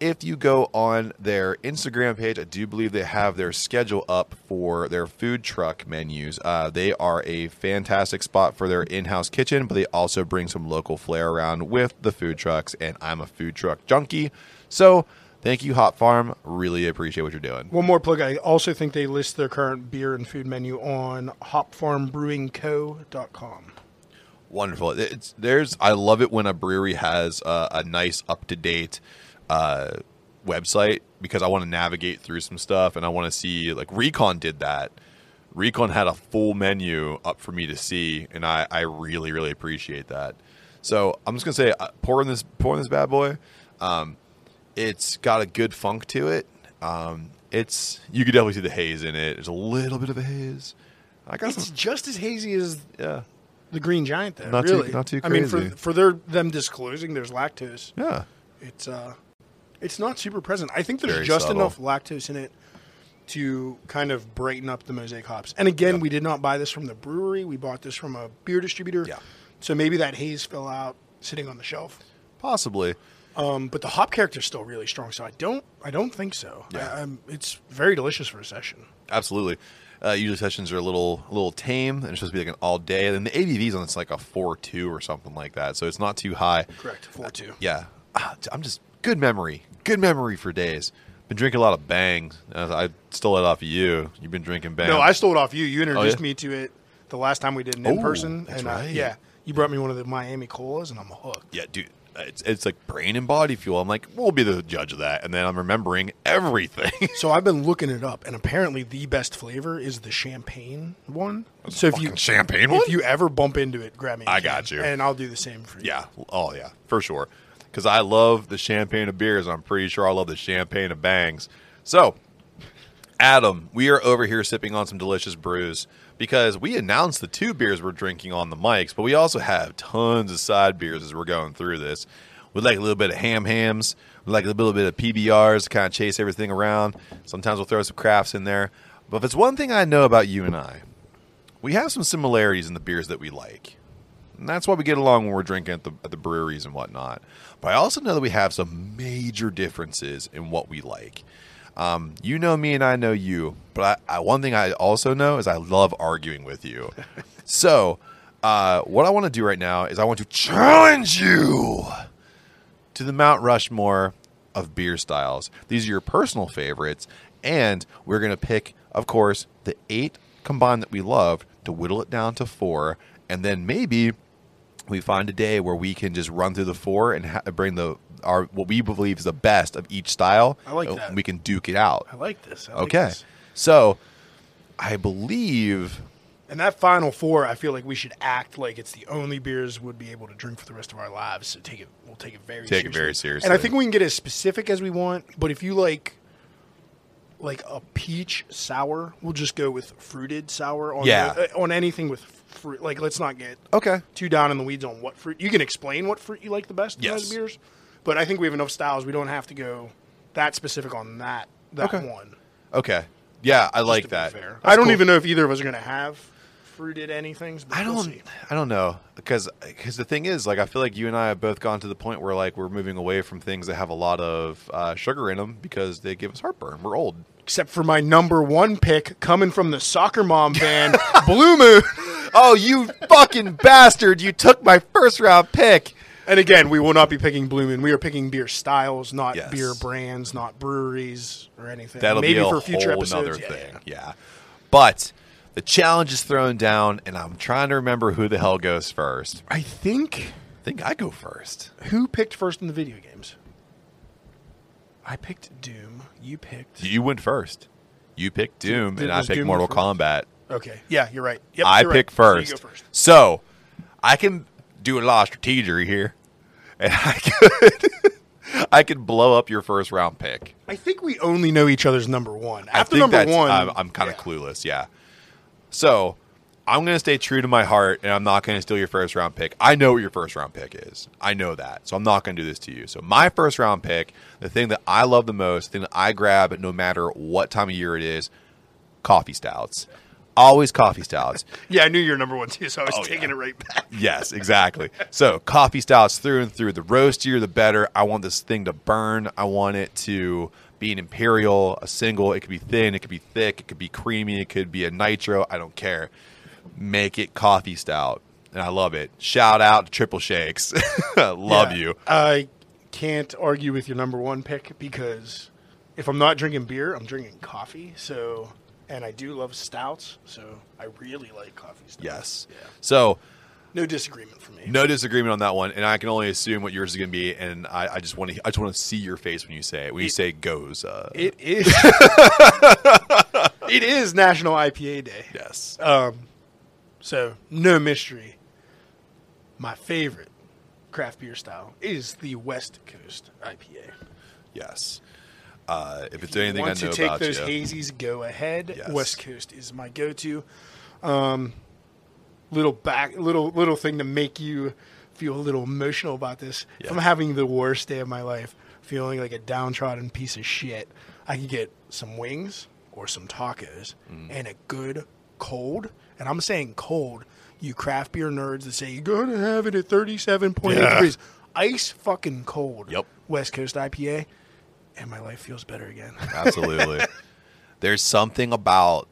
if you go on their Instagram page, I do believe they have their schedule up for their food truck menus. Uh, they are a fantastic spot for their in house kitchen, but they also bring some local flair around with the food trucks. And I'm a food truck junkie. So thank you, Hop Farm. Really appreciate what you're doing. One more plug. I also think they list their current beer and food menu on hopfarmbrewingco.com. Wonderful. It's there's I love it when a brewery has a, a nice up to date uh, website because I want to navigate through some stuff and I want to see like Recon did that. Recon had a full menu up for me to see, and I, I really really appreciate that. So I'm just gonna say, uh, pouring this pouring this bad boy, um, it's got a good funk to it. Um, it's you could definitely see the haze in it. There's a little bit of a haze. I got It's some, just as hazy as yeah, the Green Giant, though. Not too- really. not too crazy. I mean, for for their them disclosing there's lactose, yeah. it's uh, it's not super present. I think there's Very just subtle. enough lactose in it to kind of brighten up the mosaic hops. And again, we did not buy this from the brewery. We bought this from a beer distributor. Yeah. So maybe that haze fell out sitting on the shelf. Possibly. Um, but the hop character is still really strong, so I don't I don't think so. Yeah. I, it's very delicious for a session. Absolutely. Uh, usually sessions are a little a little tame and it's supposed to be like an all day. And then the ABV's on it's like a four two or something like that, so it's not too high. Correct. Four two. Yeah, Ah, I'm just good memory, good memory for days. Been drinking a lot of bangs. Uh, I stole it off of you. You've been drinking bangs. No, I stole it off you. You introduced yeah? me to it the last time we did an Oh, in person, and uh, right. yeah, you brought me one of the Miami colas, and I'm hooked. yeah, dude. It's, it's like brain and body fuel. I'm like, we'll be the judge of that, and then I'm remembering everything. So I've been looking it up, and apparently the best flavor is the champagne one. So if you fucking champagne one? if you ever bump into it, grab me. a I can, got you. and I'll do the same for you. Yeah. Oh, yeah. For sure. Because I love the champagne of beers. I'm pretty sure I love the champagne of bangs. So, Adam, we are over here sipping on some delicious brews because we announced the two beers we're drinking on the mics, but we also have tons of side beers as we're going through this. We like a little bit of ham hams. We like a little bit of PBRs to kind of chase everything around. Sometimes we'll throw some crafts in there. But if it's one thing I know about you and I, we have some similarities in the beers that we like. And that's why we get along when we're drinking at the, at the breweries and whatnot. But I also know that we have some major differences in what we like. Um, you know me and I know you, but I, I, one thing I also know is I love arguing with you. so, uh, what I want to do right now is I want to challenge you to the Mount Rushmore of beer styles. These are your personal favorites, and we're going to pick, of course, the eight combined that we love to whittle it down to four, and then maybe we find a day where we can just run through the four and ha- bring the our what we believe is the best of each style. I like and that. We can duke it out. I like this. I like Okay, this. so I believe And that final four, I feel like we should act like it's the only beers we'd be able to drink for the rest of our lives. So take it, we'll take it very Take it seriously. very seriously. And I think we can get as specific as we want. But if you like, like a peach sour, we'll just go with fruited sour on Yeah. the- uh, on anything with fruit. Like let's not get okay. too down in the weeds on what fruit. You can explain what fruit you like the best in Yes. those beers, but I think we have enough styles. We don't have to go that specific on that that Okay. one. Okay. Yeah, I just like to be that. fair. That's I don't cool. even know if either of us are going to have fruited anythings. But I we'll don't. see. I don't know because because the thing is, like, I feel like you and I have both gone to the point where like we're moving away from things that have a lot of uh, sugar in them because they give us heartburn. We're old. except for my number one pick coming from the soccer mom band, Blue Moon. Oh, you fucking bastard! You took my first round pick. And again, we will not be picking Blue Moon. We are picking beer styles, not Yes. beer brands, not breweries or anything. That'll Maybe be a for future whole episodes. nother yeah, thing. yeah. Yeah. But the challenge is thrown down, and I'm trying to remember who the hell goes first. I think I think I go first. Who picked first in the video games? I picked Doom. You picked. You went first. You picked Doom, Did- and I picked Doom Mortal? Kombat. Okay. Yeah, you're right. Yep, I you're right. pick So first. go first. So I can do a lot of strategery here, and I could I could blow up your first round pick. I think we only know each other's number one. After number one, I'm, I'm kind of yeah. clueless. Yeah. So I'm going to stay true to my heart, and I'm not going to steal your first round pick. I know what your first round pick is. I know that, so I'm not going to do this to you. So my first round pick, the thing that I love the most, the thing that I grab no matter what time of year it is, coffee stouts. Always coffee stouts. Yeah, I knew your number one too, so I was Oh, taking yeah. it right back. Yes, exactly. So coffee stouts through and through. The roastier, the better. I want this thing to burn. I want it to be an imperial, a single. It could be thin. It could be thick. It could be creamy. It could be a nitro. I don't care. Make it coffee stout, and I love it. Shout out to Triple Shakes. love Yeah. you. I can't argue with your number one pick because if I'm not drinking beer, I'm drinking coffee. So, and I do love stouts, so I really like coffee stouts. Yes. Yeah. So No disagreement for me. no disagreement on that one, and I can only assume what yours is going to be. And I, I just want to, I just want to see your face when you say it. When you say goes. Uh, It is. it is National IPA Day. yes. Um, so no mystery. My favorite craft beer style is the West Coast IPA. Yes. Uh, if it's you anything I want know to take about those you, hazies, go ahead. Yes. West Coast is my go-to. Um, little back, little little thing to make you feel a little emotional about this. If I'm having the worst day of my life, feeling like a downtrodden piece of shit, I can get some wings or some tacos Mm. and a good cold. And I'm saying cold. You craft beer nerds that say you gotta have it at 37.8 Yeah. degrees, ice fucking cold. Yep. West Coast IPA, and my life feels better again. absolutely. There's something about,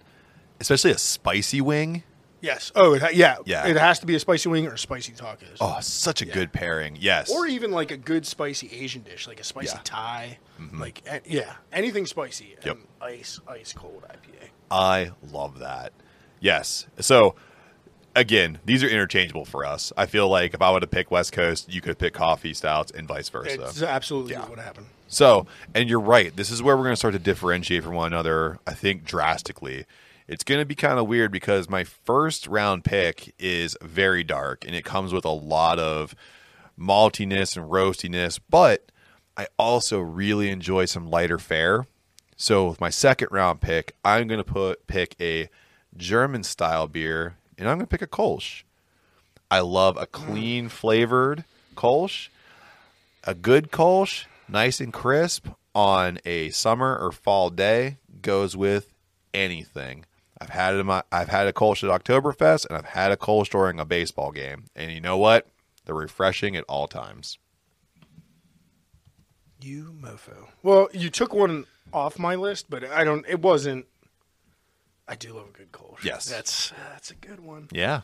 especially a spicy wing. Yes. Oh, it ha- yeah. Yeah. It has to be a spicy wing or spicy tacos. Oh, such a good pairing. Yes. Or even like a good spicy Asian dish, like a spicy Yeah. Mm-hmm. Thai. Like, eh, yeah, anything spicy. Yep. And ice, ice cold IPA. I love that. Yes. So again, these are interchangeable for us. I feel like if I would have picked West Coast, you could pick coffee stouts and vice versa. It's absolutely Yeah. what happened. So, and you're right. This is where we're going to start to differentiate from one another, I think, drastically. It's going to be kind of weird because my first round pick is very dark and it comes with a lot of maltiness and roastiness, but I also really enjoy some lighter fare. So, with my second round pick, I'm going to put pick a German style beer and I'm going to pick a Kolsch. I love a clean flavored Kolsch a good Kolsch, nice and crisp on a summer or fall day, goes with anything. I've had it my, I've had a Kolsch at Oktoberfest, and I've had a Kolsch during a baseball game. And you know what? They're refreshing at all times. You mofo. Well, you took one off my list, but I don't. It wasn't. I do love a good Kolsch. Yes. that's that's a good one. Yeah.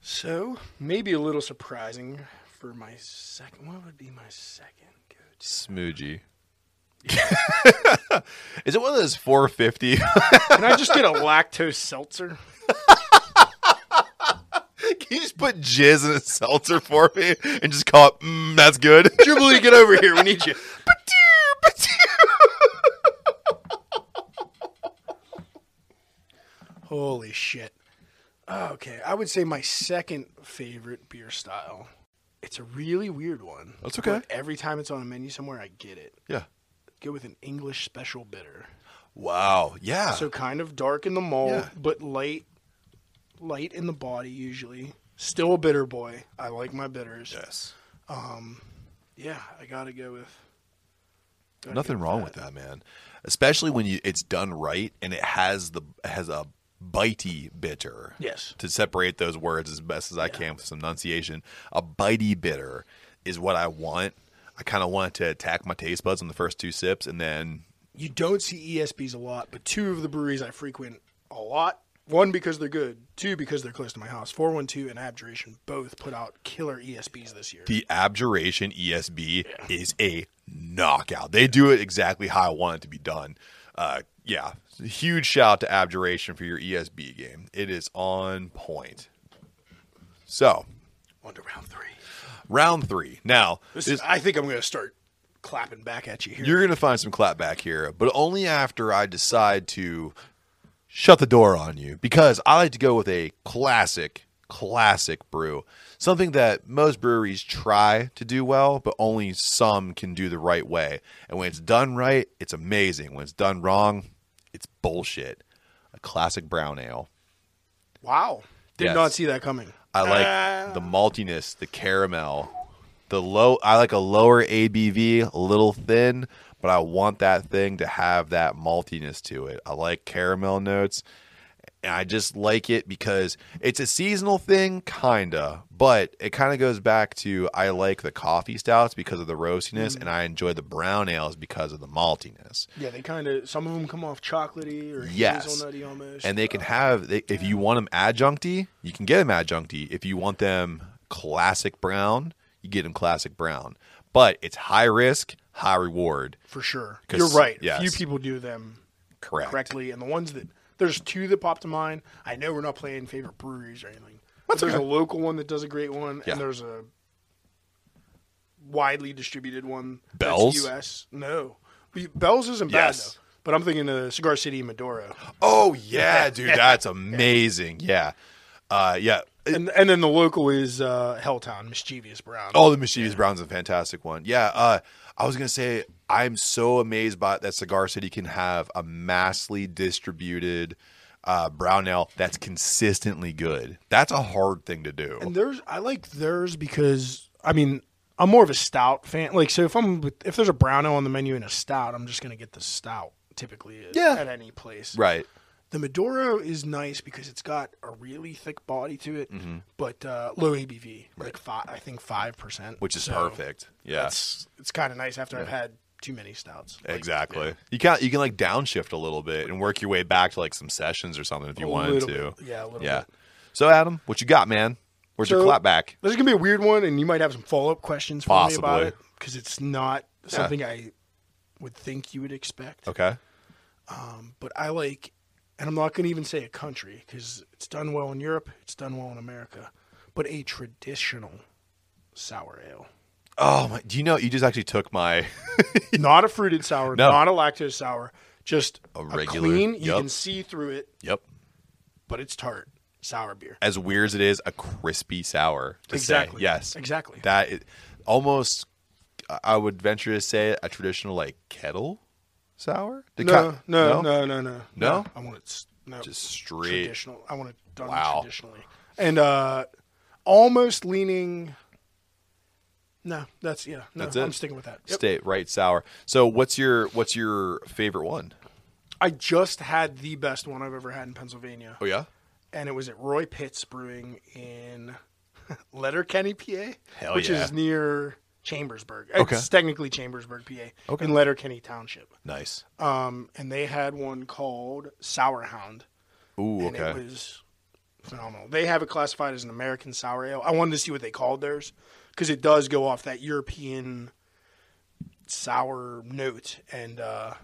So maybe a little surprising for my second. What would be my second go-to? Smoogie. Is it one of those 450? Can I just get a lactose seltzer? Can you just put jizz in a seltzer for me and just call it, mm, that's good? Jubilee, get over here. We need you. Holy shit. Ah, okay, I would say my second favorite beer style. It's a really weird one. That's okay. but every time it's on a menu somewhere, I get it. Yeah. Go with an English special bitter. Wow. Yeah. So kind of dark in the mold, Yeah. but light, light in the body usually. Still a bitter boy. I like my bitters. yes. Um, yeah, I gotta go with. gotta Nothing go wrong with that, man. Especially when you it's done right and it has the has a bitey bitter. Yes. To separate those words as best as I can with some enunciation, a bitey bitter is what I want. I kind of want to attack my taste buds on the first two sips, and then You don't see ESBs a lot, but two of the breweries I frequent a lot. One because they're good. Two because they're close to my house. Four One Two and Abjuration both put out killer ESBs this year. the Abjuration ESB is a knockout. They do it exactly how I want it to be done. Uh, yeah, huge shout out to Abjuration for your ESB game. It is on point. So, On to round three. Round three. Now, This is, I think I'm going to start clapping back at you here. you're going to find some clap back here, but only after I decide to shut the door on you because I like to go with a classic, classic brew. Something that most breweries try to do well, but only some can do the right way. And when it's done right, it's amazing. When it's done wrong, bullshit. A classic brown ale. wow. Did Yes. not see that coming. I like Ah. the maltiness, the caramel, the low. I like a lower ABV, a little thin, but I want that thing to have that maltiness to it. I like caramel notes, and I just like it because it's a seasonal thing, kinda, but it kind of goes back to I like the coffee stouts because of the roastiness, Mm. and I enjoy the brown ales because of the maltiness. Yeah, they kind of some of them come off chocolatey or Yes. hazelnutty almost. and they can have they, if you want them adjuncty you can get them adjuncty if you want them classic brown you get them classic brown but it's high risk high reward for sure. You're right. yes. Few people do them correct correctly, and the ones that there's two that pop to mind. I know we're not playing favorite breweries or anything. But there's okay. a local one that does a great one, Yeah. and there's a widely distributed one. Bell's? U.S. No, Bell's isn't Yes. bad though. But I'm thinking of Cigar City Maduro, oh yeah dude that's amazing yeah uh yeah and and then the local is uh, Helltown Mischievous Brown. Oh, the Mischievous Brown's a fantastic one. Yeah, uh, I was gonna say I'm so amazed by that Cigar City can have a massively distributed uh, brown ale that's consistently good. That's a hard thing to do. And theirs, I like theirs because I mean I'm more of a stout fan. Like so, if I'm with, if there's a brown ale on the menu and a stout, I'm just gonna get the stout typically at, Yeah. at any place. right. The Maduro is nice because it's got a really thick body to it, Mm-hmm. but uh, low ABV, like five, I think five percent, Which is perfect. Yeah. It's it's kind of nice after I've had too many stouts. Like, Exactly. You can you can like downshift a little bit and work your way back to like some sessions or something if you A wanted to. bit. Yeah, a little yeah. bit. So Adam, what you got, man? Where's your clap back? This is gonna be a weird one, and you might have some follow up questions for me about it because it's not something I would think you would expect. Okay. Um, but I like, and I'm not going to even say a country because it's done well in Europe, it's done well in America, but a traditional sour ale. Oh my! Do you know you just actually took my not a fruited sour, No. not a lactose sour, just A a, regular- clean. You can see through it, Yep. but it's tart sour beer. As weird as it is, a crispy sour. To say. Exactly. Yes. Exactly. That is almost. I would venture to say a traditional like kettle sour. No, ki- no, no, no, no, No? I want it no, Just straight. traditional. I want it done Wow. traditionally, and uh, almost leaning. No, that's yeah. No, That's it? I'm sticking with that. Yep. State right sour. So what's your what's your favorite one? I just had the best one I've ever had in Pennsylvania, Oh yeah. and it was at Roy-Pitz Brewing in Letterkenny, PA, Hell which yeah. is near Chambersburg. Okay. It's technically Chambersburg, PA, Okay. in Letterkenny Township. Nice. Um, and they had one called Sour Hound, Ooh. and Okay. it was phenomenal. They have it classified as an American sour ale. I wanted to see what they called theirs because it does go off that European sour note and uh,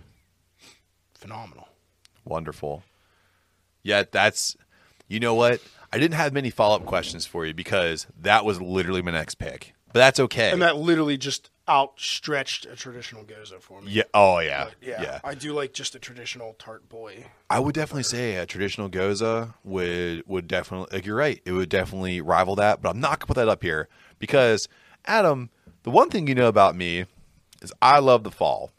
phenomenal. Wonderful. Yeah, that's. You know what? I didn't have many follow up questions for you because that was literally my next pick. But that's okay. And that literally just outstretched a traditional gose for me. yeah. Oh yeah. But yeah, yeah. I do like just a traditional tart boy. I would definitely say a traditional gose would would definitely like you're right. It would definitely rival that, but I'm not gonna put that up here because Adam, the one thing you know about me is I love the fall.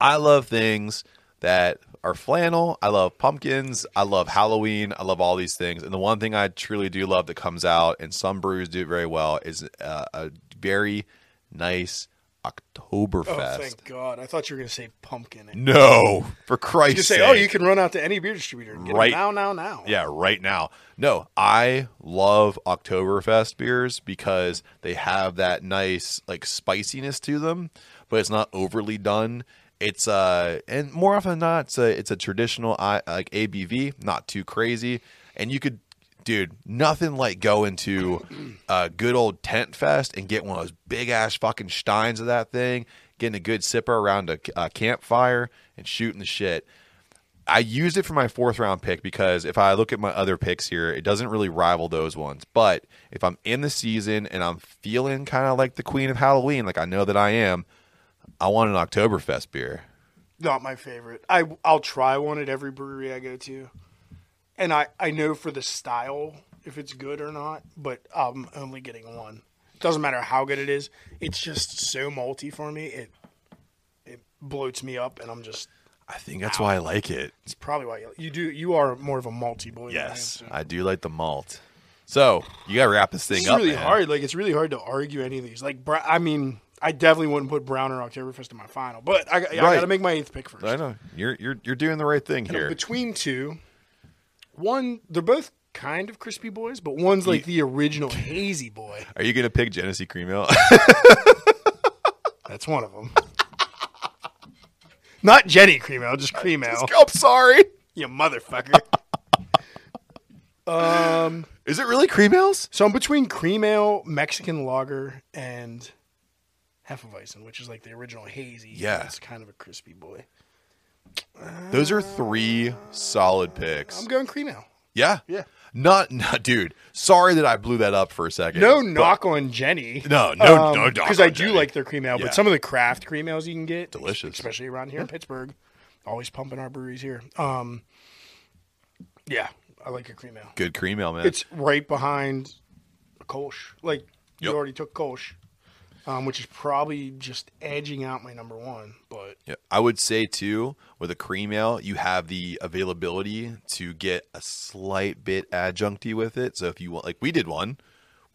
I love things that are flannel. I love pumpkins. I love Halloween. I love all these things. And the one thing I truly do love that comes out, and some brews do it very well, is uh, a very nice Oktoberfest. Oh, thank God! I thought you were going to say pumpkin. No, for Christ's could say, "Oh, you can run out to any beer distributor and get Right. now, now, now." Yeah, right now. No, I love Oktoberfest beers because they have that nice like spiciness to them, but it's not overly done. It's uh and more often than not it's a it's a traditional I like ABV, not too crazy. And you could dude, nothing like going to a good old tent fest and get one of those big ass fucking steins of that thing, getting a good sipper around a, a campfire and shooting the shit. I used it for my fourth round pick because if I look at my other picks here, it doesn't really rival those ones. But if I'm in the season and I'm feeling kind of like the queen of Halloween, like I know that I am, I want an Oktoberfest beer. Not my favorite. I I'll try one at every brewery I go to, and I I know for the style if it's good or not. But I'm only getting one. Doesn't matter how good it is. It's just so malty for me. It it bloats me up, and I'm just. I think that's why I like it. It's probably why you, you do. You are more of a malty boy. than I am, Yes, so. I do like the malt. So you got to wrap this thing It's up. really man. hard. Like it's really hard to argue any of these. Like I mean, I definitely wouldn't put Brown or Oktoberfest in my final, but I, I Right. got to make my eighth pick first. I know you're you're you're doing the right thing know, here. between two, one they're both kind of crispy boys, but one's like the original hazy boy. Are you gonna pick Genesee Cream Ale? That's one of them. Not Jenny cream ale, just cream ale. I'm sorry. You motherfucker. um, Is it really cream ales? so I'm between cream ale, Mexican lager, and Hefeweizen, which is like the original hazy. Yeah. it's kind of a crispy boy. Those are three solid picks. I'm going cream ale. Yeah. Yeah. Not, not, dude. Sorry that I blew that up for a second. No but- knock on Jenny. No, no, no, Because I do Jenny. like their cream ale, Yeah. but some of the craft cream ales you can get, Delicious. especially around here in Pittsburgh. Always pumping our breweries here. Um, yeah, I like a cream ale. Good cream ale, man. It's right behind a Kolsch. Like you already took Kolsch, um, which is probably just edging out my number one. But Yeah, I would say too, with a cream ale, you have the availability to get a slight bit adjuncty with it. So if you want, like we did one,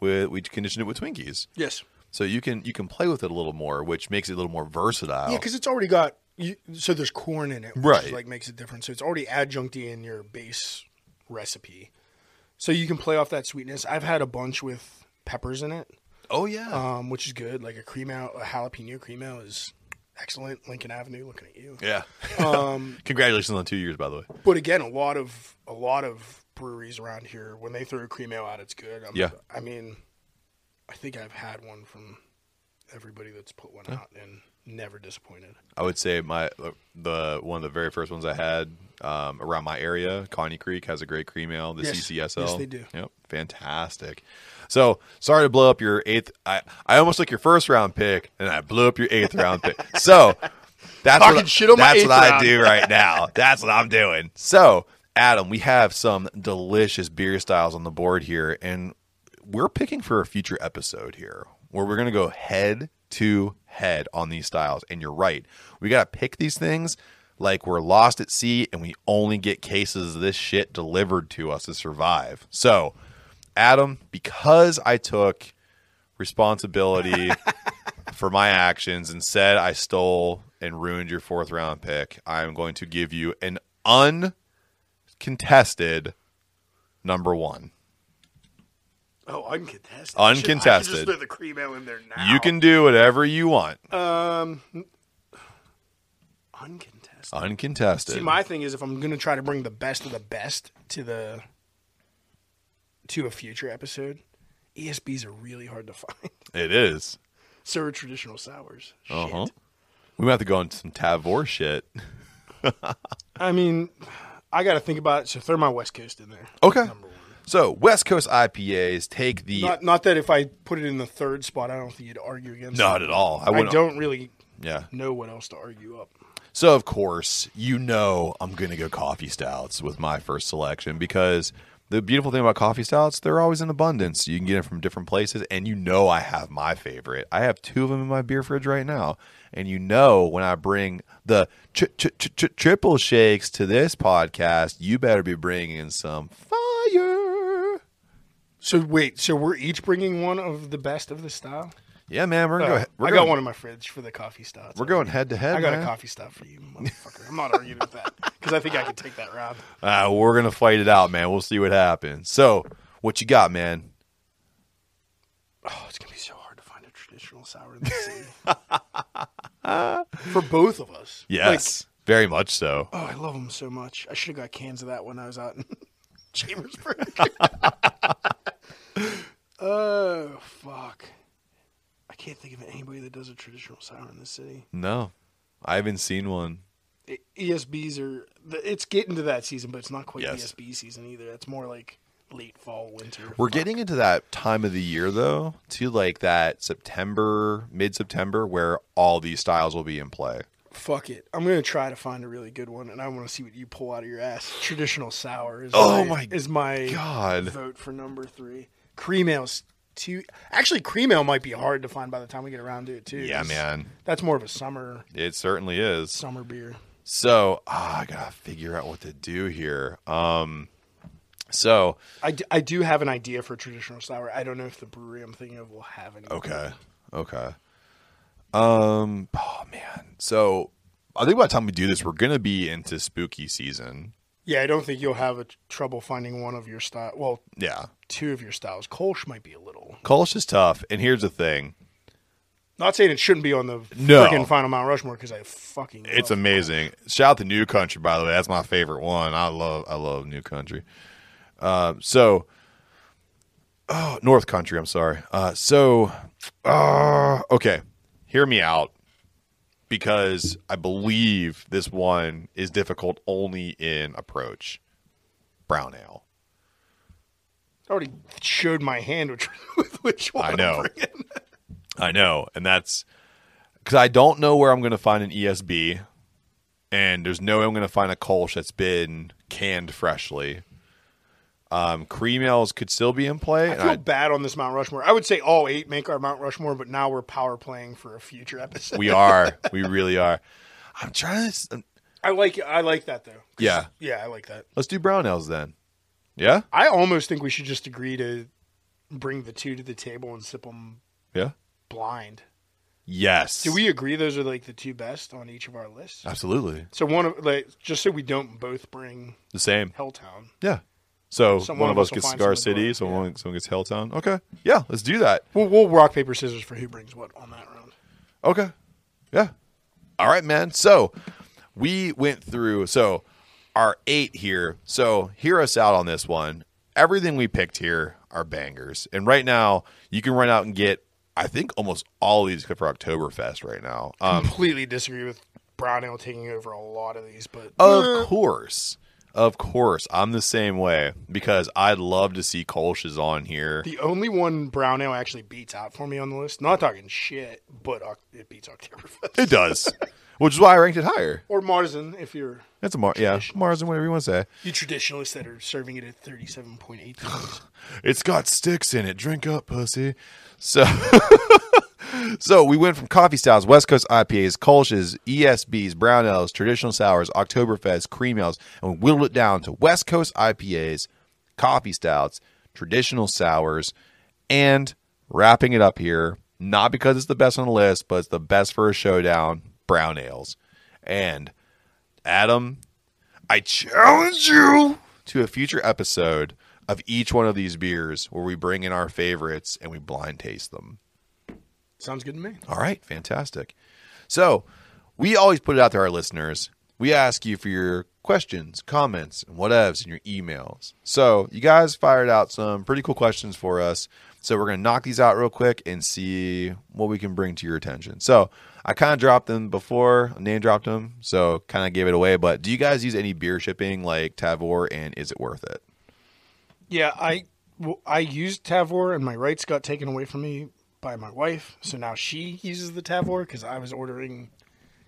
with we conditioned it with Twinkies, yes, so you can you can play with it a little more, which makes it a little more versatile. yeah, because it's already got. You, so there's corn in it, which Right. is, like makes it different. So it's already adjuncty in your base recipe, so you can play off that sweetness. I've had a bunch with peppers in it. Oh yeah, um, which is good. Like a cream ale, a jalapeno cream ale is excellent. Lincoln Avenue, looking at you. yeah. Um, Congratulations on two years, by the way. but again, a lot of a lot of breweries around here, when they throw a cream ale out, it's good. I'm, Yeah. I mean, I think I've had one from everybody that's put one out and never disappointed. I would say my the one of the very first ones I had um, around my area, Conny Creek has a great cream ale. The Yes. CCSL, Yes, they do. Yep, fantastic. So sorry to blow up your eighth. I I almost took your first round pick, and I blew up your eighth round pick. So that's Talking what, shit on that's what I do right now. That's what I'm doing. So Adam, we have some delicious beer styles on the board here, and we're picking for a future episode here where we're going to go head to head on these styles. And you're right. We got to pick these things like we're lost at sea and we only get cases of this shit delivered to us to survive. So, Adam, because I took responsibility for my actions and said I stole and ruined your fourth round pick, I'm going to give you an uncontested number one. Oh, uncontested. Uncontested. Should just throw the cream ale in there now. You can do whatever you want. Um, uncontested. Uncontested. See, my thing is if I'm going to try to bring the best of the best to the to a future episode, ESBs are really hard to find. it is. So are traditional sours. Uh huh. We might have to go into some Tavour shit. I mean, I got to think about it. So throw my West Coast in there. Okay. So West Coast IPAs take the Not, not that if I put it in the third spot, I don't think you'd argue against. not it. at all. I I, wouldn't. don't really Yeah. know what else to argue up. So of course, you know I'm gonna go coffee stouts with my first selection because the beautiful thing about coffee stouts, they're always in abundance. You can get them from different places, and you know I have my favorite. I have two of them in my beer fridge right now, and you know when I bring the triple shakes to this podcast, you better be bringing some fire. So wait, so we're each bringing one of the best of the style. Yeah, man, we're gonna Uh, go. We're I going, got one in my fridge for the coffee stuff. We're going head to head. I got man. a coffee stuff for you, motherfucker. I'm not arguing with that because I think I can take that round. Uh, we're gonna fight it out, man. We'll see what happens. So, what you got, man? Oh, it's gonna be so hard to find a traditional sour in the city for both of us. Yes, very much so. Oh, I love them so much. I should have got cans of that when I was out in Chambersburg. oh fuck! I can't think of anybody that does a traditional sour in the city. No, I haven't seen one. ESBs are it's getting to that season, but it's not quite Yes. ESB season either. It's more like late fall, winter. We're getting into that time of the year though, to like that September, mid September, where all these styles will be in play. Fuck it. I'm gonna try to find a really good one, and I want to see what you pull out of your ass. Traditional sour is Oh my, my is my God. vote for number three. Cream ale's too. Actually, cream ale might be hard to find by the time we get around to it too. Yeah, man. That's more of a summer It certainly is. summer beer. So ah, I gotta figure out what to do here. Um, so I, d- I do have an idea for traditional sour. I don't know if the brewery I'm thinking of will have any. okay, okay. Um, oh man. So I think by the time we do this, we're gonna be into spooky season. Yeah, I don't think you'll have a trouble finding one of your style. Well, Yeah, two of your styles. Kolsch might be a little. Kolsch is tough, and here's the thing: Not saying it shouldn't be on the No. freaking final Mount Rushmore because I fucking. It's amazing. Shout out to New Country, by the way. That's my favorite one. I love I love New Country. Uh, so, oh, North Country. I'm sorry. Uh, so, uh, okay, hear me out because I believe this one is difficult only in approach. Brown ale. I already showed my hand which, with which one. I know. I know, and that's because I don't know where I'm going to find an ESB, and there's no way I'm going to find a Kolsch that's been canned freshly. Um, cream ales could still be in play. I feel I- bad on this Mount Rushmore. I would say all eight make our Mount Rushmore, but now we're power playing for a future episode. we are, we really are. I'm trying to. I like I like that though. Yeah. yeah, I like that. Let's do brown ales then. Yeah, I almost think we should just agree to bring the two to the table and sip them yeah, blind. yes. Do we agree those are like the two best on each of our lists? Absolutely So one of like just so we don't both bring the same. Helltown. Yeah. So Some- one, of us gets find Cigar some in the City, someone yeah. someone gets Helltown. Okay, yeah, let's do that. We'll, we'll rock paper scissors for who brings what on that round. Okay. Yeah. All right, man. So we went through so our eight here. So hear us out on this one. Everything we picked here are bangers. And right now, you can run out and get I think almost all of these for Oktoberfest right now. Um Completely disagree with Brown Ale taking over a lot of these, but of course. Of course. I'm the same way because I'd love to see Kolsch's on here. the only one Brown Ale actually beats out for me on the list. Not talking shit, but uh, it beats Oktoberfest. It does. Which is why I ranked it higher. or Marzen if you're That's a Mar yeah, Mars and whatever you want to say. you traditionalists that are serving it at thirty-seven point eight. it's got sticks in it. Drink up, pussy. So, so we went from coffee styles, West Coast IPAs, Kolsch's, ESBs, brown ales, traditional sours, Oktoberfest, cream ales, and we whittled it down to West Coast IPAs, coffee stouts, traditional sours, and wrapping it up here, not because it's the best on the list, but it's the best for a showdown, brown ales. And Adam, I challenge you to a future episode of each one of these beers where we bring in our favorites and we blind taste them. Sounds good to me. All right, fantastic. So, we always put it out to our listeners. We ask you for your questions, comments, and whatevs in your emails. So, you guys fired out some pretty cool questions for us. So, we're going to knock these out real quick and see what we can bring to your attention. So, I kind of dropped them before, name dropped them, so kind of gave it away. But do you guys use any beer shipping like Tavour, and is it worth it? Yeah, I I used Tavour and my rights got taken away from me by my wife, so now she uses the Tavour because I was ordering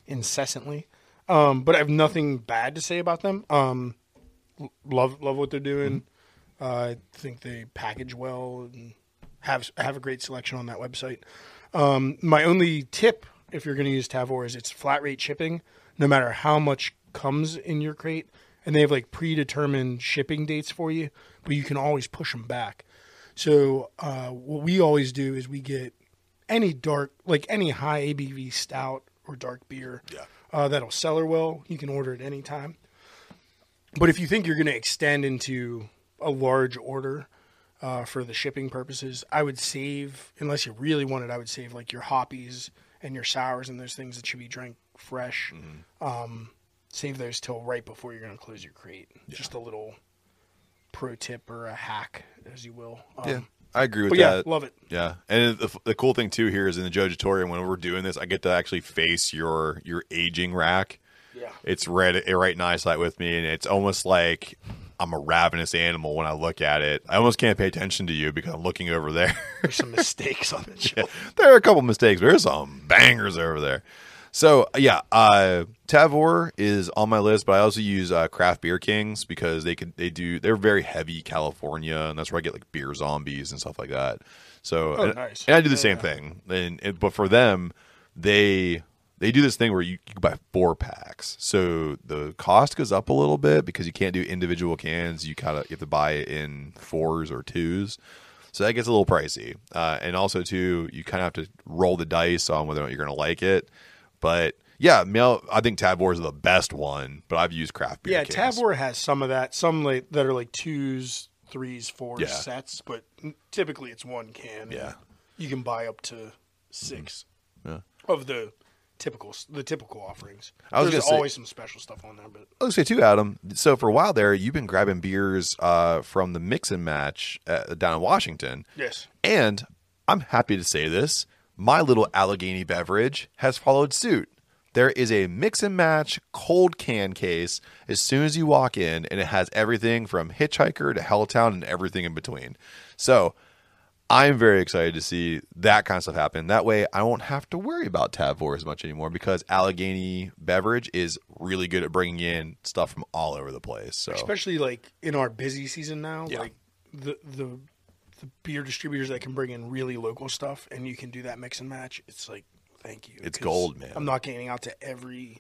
incessantly. Um, but I have nothing bad to say about them. Um, love love what they're doing. Uh, I think they package well and have have a great selection on that website. Um, my only tip, if you're going to use Tavour, is it's flat rate shipping, no matter how much comes in your crate, and they have like predetermined shipping dates for you, but you can always push them back. So uh, what we always do is we get any dark, like any high ABV stout or dark beer Yeah. uh, that'll cellar well. You can order at any time. But if you think you're going to extend into a large order uh, for the shipping purposes, I would save, unless you really want it, I would save like your hoppies and your sours and those things that should be drank fresh. Um, save those till right before you're going to close your crate. Just a little pro tip or a hack, as you will. Um, Yeah, I agree with But yeah, that. love it. Yeah, and the, the cool thing too here is in the Judgeatorium when we're doing this, I get to actually face your your aging rack. Yeah. It's red right in eyesight with me, and it's almost like I'm a ravenous animal when I look at it. I almost can't pay attention to you because I'm looking over there. There's some mistakes on the show. there are a couple mistakes, but there's some bangers over there. So yeah, uh, Tavour is on my list, but I also use uh, Craft Beer Kings because they could they do they're very heavy California, and that's where I get like beer zombies and stuff like that. So Oh, and, nice. and I do the Yeah, same yeah. thing, and, and but for them, they they do this thing where you, you can buy four packs, so the cost goes up a little bit because you can't do individual cans. You kind of you have to buy it in fours or twos. So that gets a little pricey. Uh, and also, too, you kind of have to roll the dice on whether or not you're going to like it. But yeah, mail, I think Tavour is the best one, but I've used craft beer. Yeah, cans. Tavour has some of that. Some like that are like twos, threes, fours Yeah. sets, but typically it's one can. Yeah. you can buy up to six Yeah. of the typical the typical offerings. I was There's say- always some special stuff on there, but I was say too, Adam. So for a while there, you've been grabbing beers uh, from the mix and match uh, down in Washington, yes, and I'm happy to say this: my little Allegheny beverage has followed suit. There is a mix and match cold can case as soon as you walk in, and it has everything from Hitchhiker to Helltown and everything in between. So I'm very excited to see that kind of stuff happen. That way, I won't have to worry about Tavour as much anymore because Allegheny Beverage is really good at bringing in stuff from all over the place. So especially like in our busy season now, Yeah. like the the the beer distributors that can bring in really local stuff, and you can do that mix and match. It's like thank you. It's gold, man. I'm not getting out to every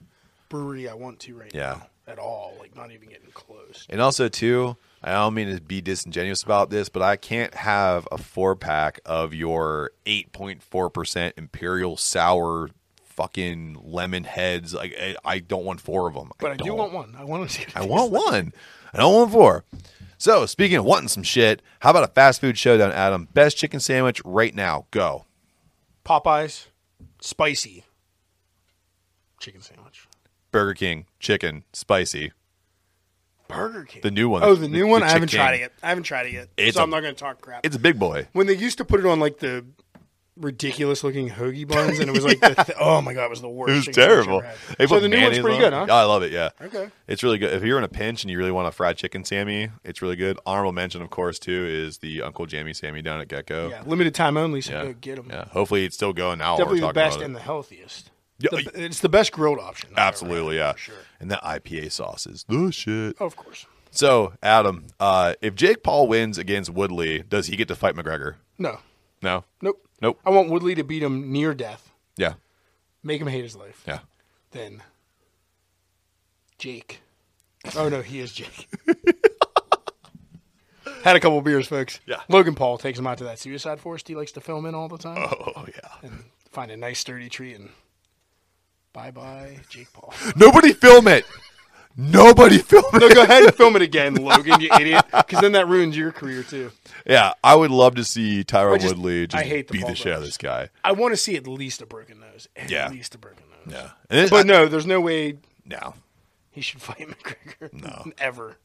brewery I want to right Yeah. now at all. Like not even getting close. And also, too, I don't mean to be disingenuous about this, but I can't have a four pack of your 8.4% Imperial Sour fucking lemon heads. Like, I, I don't want four of them. But I, do don't. want one. I want to see. I want one. I don't four. So, speaking of wanting some shit, how about a fast food showdown, Adam? Best chicken sandwich right now. Go. Popeyes, spicy chicken sandwich. Burger King, chicken, spicy. Burger King. The new one. Oh, the new one. I haven't tried it yet. I haven't tried it yet. It's so a- I'm not going to talk crap. It's a big boy. when they used to put it on like the ridiculous looking hoagie buns, and it was like, the th- oh my god, it was the worst. It was terrible. I've ever had. They So put the new one's pretty on good, huh? Yeah, I love it. Yeah. Okay. It's really good. If you're in a pinch and you really want a fried chicken Sammy, it's really good. Honorable mention, of course, too, is the Uncle Jamie Sammy down at Gecko. Yeah, limited time only, so Yeah. go get them. Yeah. Hopefully it's still going now. Definitely the best and the healthiest. Yeah, The- it's the best grilled option. Absolutely, yeah. for sure. And that IPA sauce is the shit. Oh, of course. So, Adam, uh, if Jake Paul wins against Woodley, does he get to fight McGregor? No, No. nope, Nope. I want Woodley to beat him near death, Yeah. make him hate his life. Yeah. Then Jake. Oh no, he is Jake. Had a couple beers, folks. Yeah. Logan Paul takes him out to that suicide forest he likes to film in all the time, Oh yeah. and find a nice sturdy tree and bye bye Jake Paul. Nobody film it. Nobody film no, it. go ahead and film it again, Logan, you idiot, because then that ruins your career too. Yeah, I would love to see I Tyron just- Woodley just I hate the beat the shit out of this guy. I want to see at least a broken nose. At Yeah. least a broken nose. Yeah. But no, there's no way no. he should fight McGregor. No. Ever.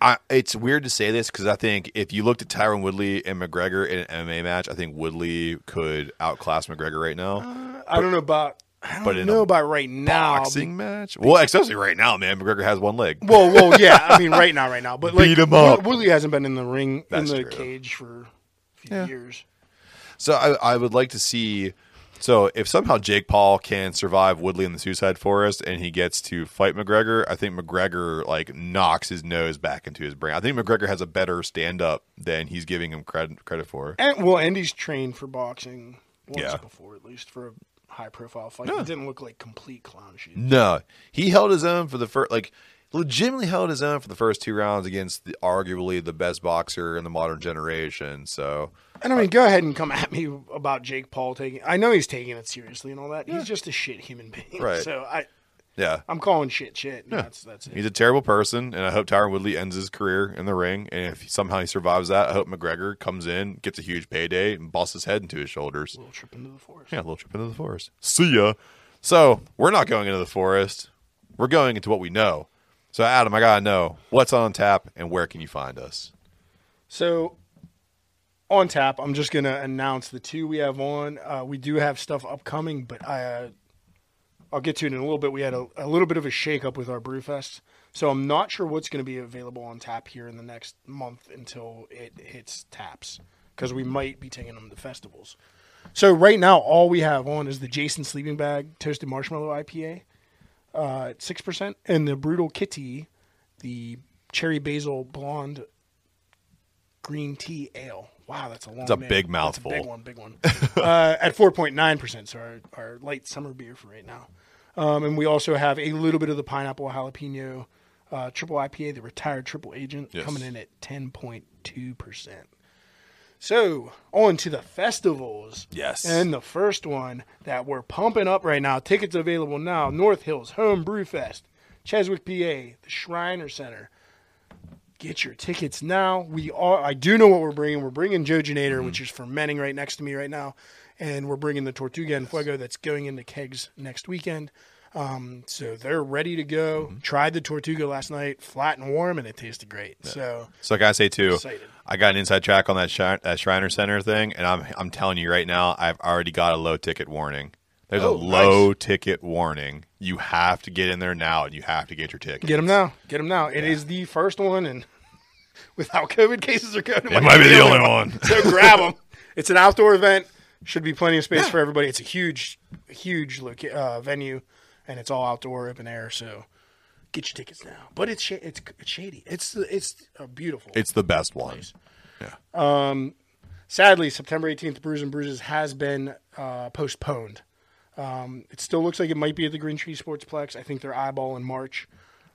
I, it's weird to say this because I think if you looked at Tyron Woodley and McGregor in an MMA match, I think Woodley could outclass McGregor right now. Uh, I don't know about. I don't but in know about right now. Boxing match? Well, especially right now, man. McGregor has one leg. Well, well, yeah. I mean, right now, right now. But like, Beat him up. Wood- Woodley hasn't been in the ring That's in the true. cage for a few Yeah. years. So I, I would like to see. So if somehow Jake Paul can survive Woodley in the Suicide Forest and he gets to fight McGregor, I think McGregor like knocks his nose back into his brain. I think McGregor has a better stand up than he's giving him credit credit for. And well, Andy's trained for boxing once Yeah. before, at least for a high profile fight. It didn't look like complete clown shit. No, he held his own for the first, like, legitimately held his own for the first two rounds against the, arguably the best boxer in the modern generation. So, And I mean, go ahead and come at me about Jake Paul taking. I know he's taking it seriously and all that. He's just a shit human being. Right. So I, yeah, I'm calling shit shit. and That's that's it. he's a terrible person, and I hope Tyron Woodley ends his career in the ring. And if somehow he survives that, I hope McGregor comes in, gets a huge payday, and busts his head into his shoulders. A little trip into the forest. Yeah, a little trip into the forest. See ya. So, we're not going into the forest. We're going into what we know. So, Adam, I got to know what's on tap and where can you find us? So on tap, I'm just gonna announce the two we have on. Uh, we do have stuff upcoming, but I, uh, I'll get to it in a little bit. We had a, a little bit of a shakeup with our Brewfest, so I'm not sure what's going to be available on tap here in the next month until it hits taps because we might be taking them to festivals. So right now, all we have on is the Jason Sleeping Bag Toasted Marshmallow IPA uh, at six percent, and the Brutal Kitty, the Cherry Basil Blonde Green Tea Ale. Wow, that's a long. It's a name. big mouthful. a big one, big one. uh, at four point nine percent, so our, our light summer beer for right now. Um, and we also have a little bit of the pineapple jalapeno uh, triple IPA, the retired triple agent, Yes. coming in at ten point two percent. So on to the festivals. Yes. And the first one that we're pumping up right now, tickets available now, North Hills Home Brew Fest, Cheswick, PA, the Shriner Center. Get your tickets now. We are. I do know what we're bringing. We're bringing Joe Genator, which is fermenting right next to me right now, and we're bringing the Tortuga and Fuego that's going into kegs next weekend. Um, so they're ready to go. Tried the Tortuga last night, flat and warm, and it tasted great. So So I gotta say too, Excited. I got an inside track on that, Shi- that Shriner Center thing, and I'm I'm telling you right now, I've already got a low ticket warning. There's Oh, a low ticket warning. You have to get in there now, and you have to get your ticket. Get them now. Get them now. It is the first one, and without COVID cases are going, It might be the only one. so grab them. It's an outdoor event. Should be plenty of space for everybody. It's a huge, huge loca- uh, venue, and it's all outdoor, open air. So get your tickets now. But it's sh- it's it's shady. It's it's beautiful. It's the best one. Yeah. Sadly, September 18th, Brews and Bruises has been uh, postponed. Um, it still looks like it might be at the Green Tree Sportsplex. I think they're eyeball in March.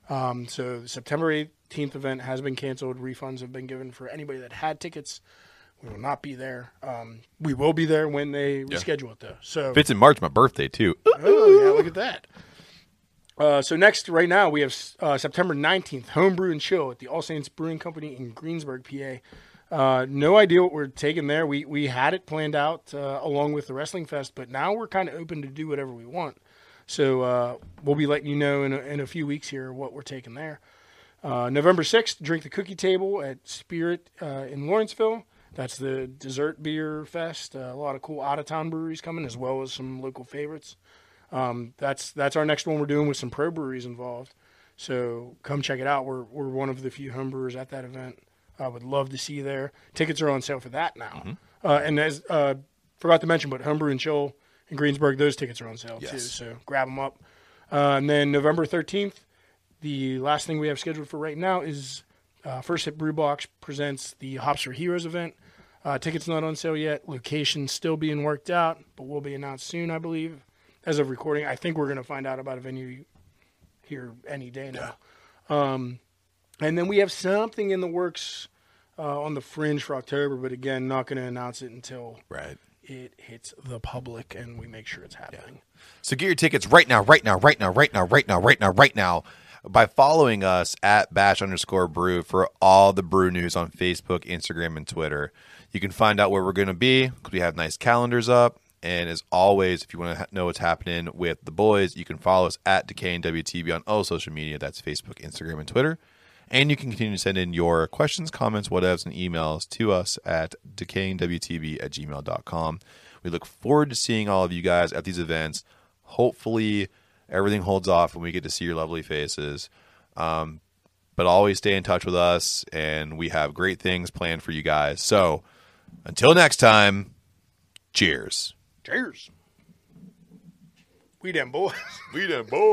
Um, so the September 18th event has been canceled. Refunds have been given for anybody that had tickets. We will not be there. Um, we will be there when they reschedule it, though. So If it's in March, my birthday too. Oh, yeah, look at that. Uh, so next, right now, we have uh, September 19th, Homebrew and Chill at the All Saints Brewing Company in Greensburg, PA. Uh, no idea what we're taking there. We we had it planned out uh, along with the Wrestling Fest, but now we're kind of open to do whatever we want. So uh, we'll be letting you know in a, in a few weeks here what we're taking there. Uh, November 6th, Drink the Cookie Table at Spirit uh, in Lawrenceville. That's the dessert beer fest. A lot of cool out of town breweries coming, as well as some local favorites. Um, that's that's our next one we're doing with some pro breweries involved. So come check it out. We're we're one of the few home brewers at that event. I would love to see you there. Tickets are on sale for that now. Uh, and as uh, forgot to mention, but Homebrew and Chill in Greensburg, those tickets are on sale too. So grab them up. Uh, and then November thirteenth, the last thing we have scheduled for right now is uh, First Hit Brew Box presents the Hops for Heroes event. Uh, tickets not on sale yet. Location still being worked out, but will be announced soon, I believe. As of recording, I think we're going to find out about a venue here any day now. Um, and then we have something in the works uh, on the fringe for October, but again, not going to announce it until Right. it hits the public and we make sure it's happening. So get your tickets right now, right now, right now, right now, right now, right now, right now by following us at bash underscore brew for all the brew news on Facebook, Instagram, and Twitter. You can find out where we're going to be because we have nice calendars up. And as always, if you want to know what's happening with the boys, you can follow us at Decay and WTB on all social media. That's Facebook, Instagram, and Twitter. And you can continue to send in your questions, comments, whatevs, and emails to us at decayingwtb at gmail.com. We look forward to seeing all of you guys at these events. Hopefully, everything holds off and we get to see your lovely faces. Um, but always stay in touch with us, and we have great things planned for you guys. So until next time, cheers. Cheers. We them boys. We done, boy.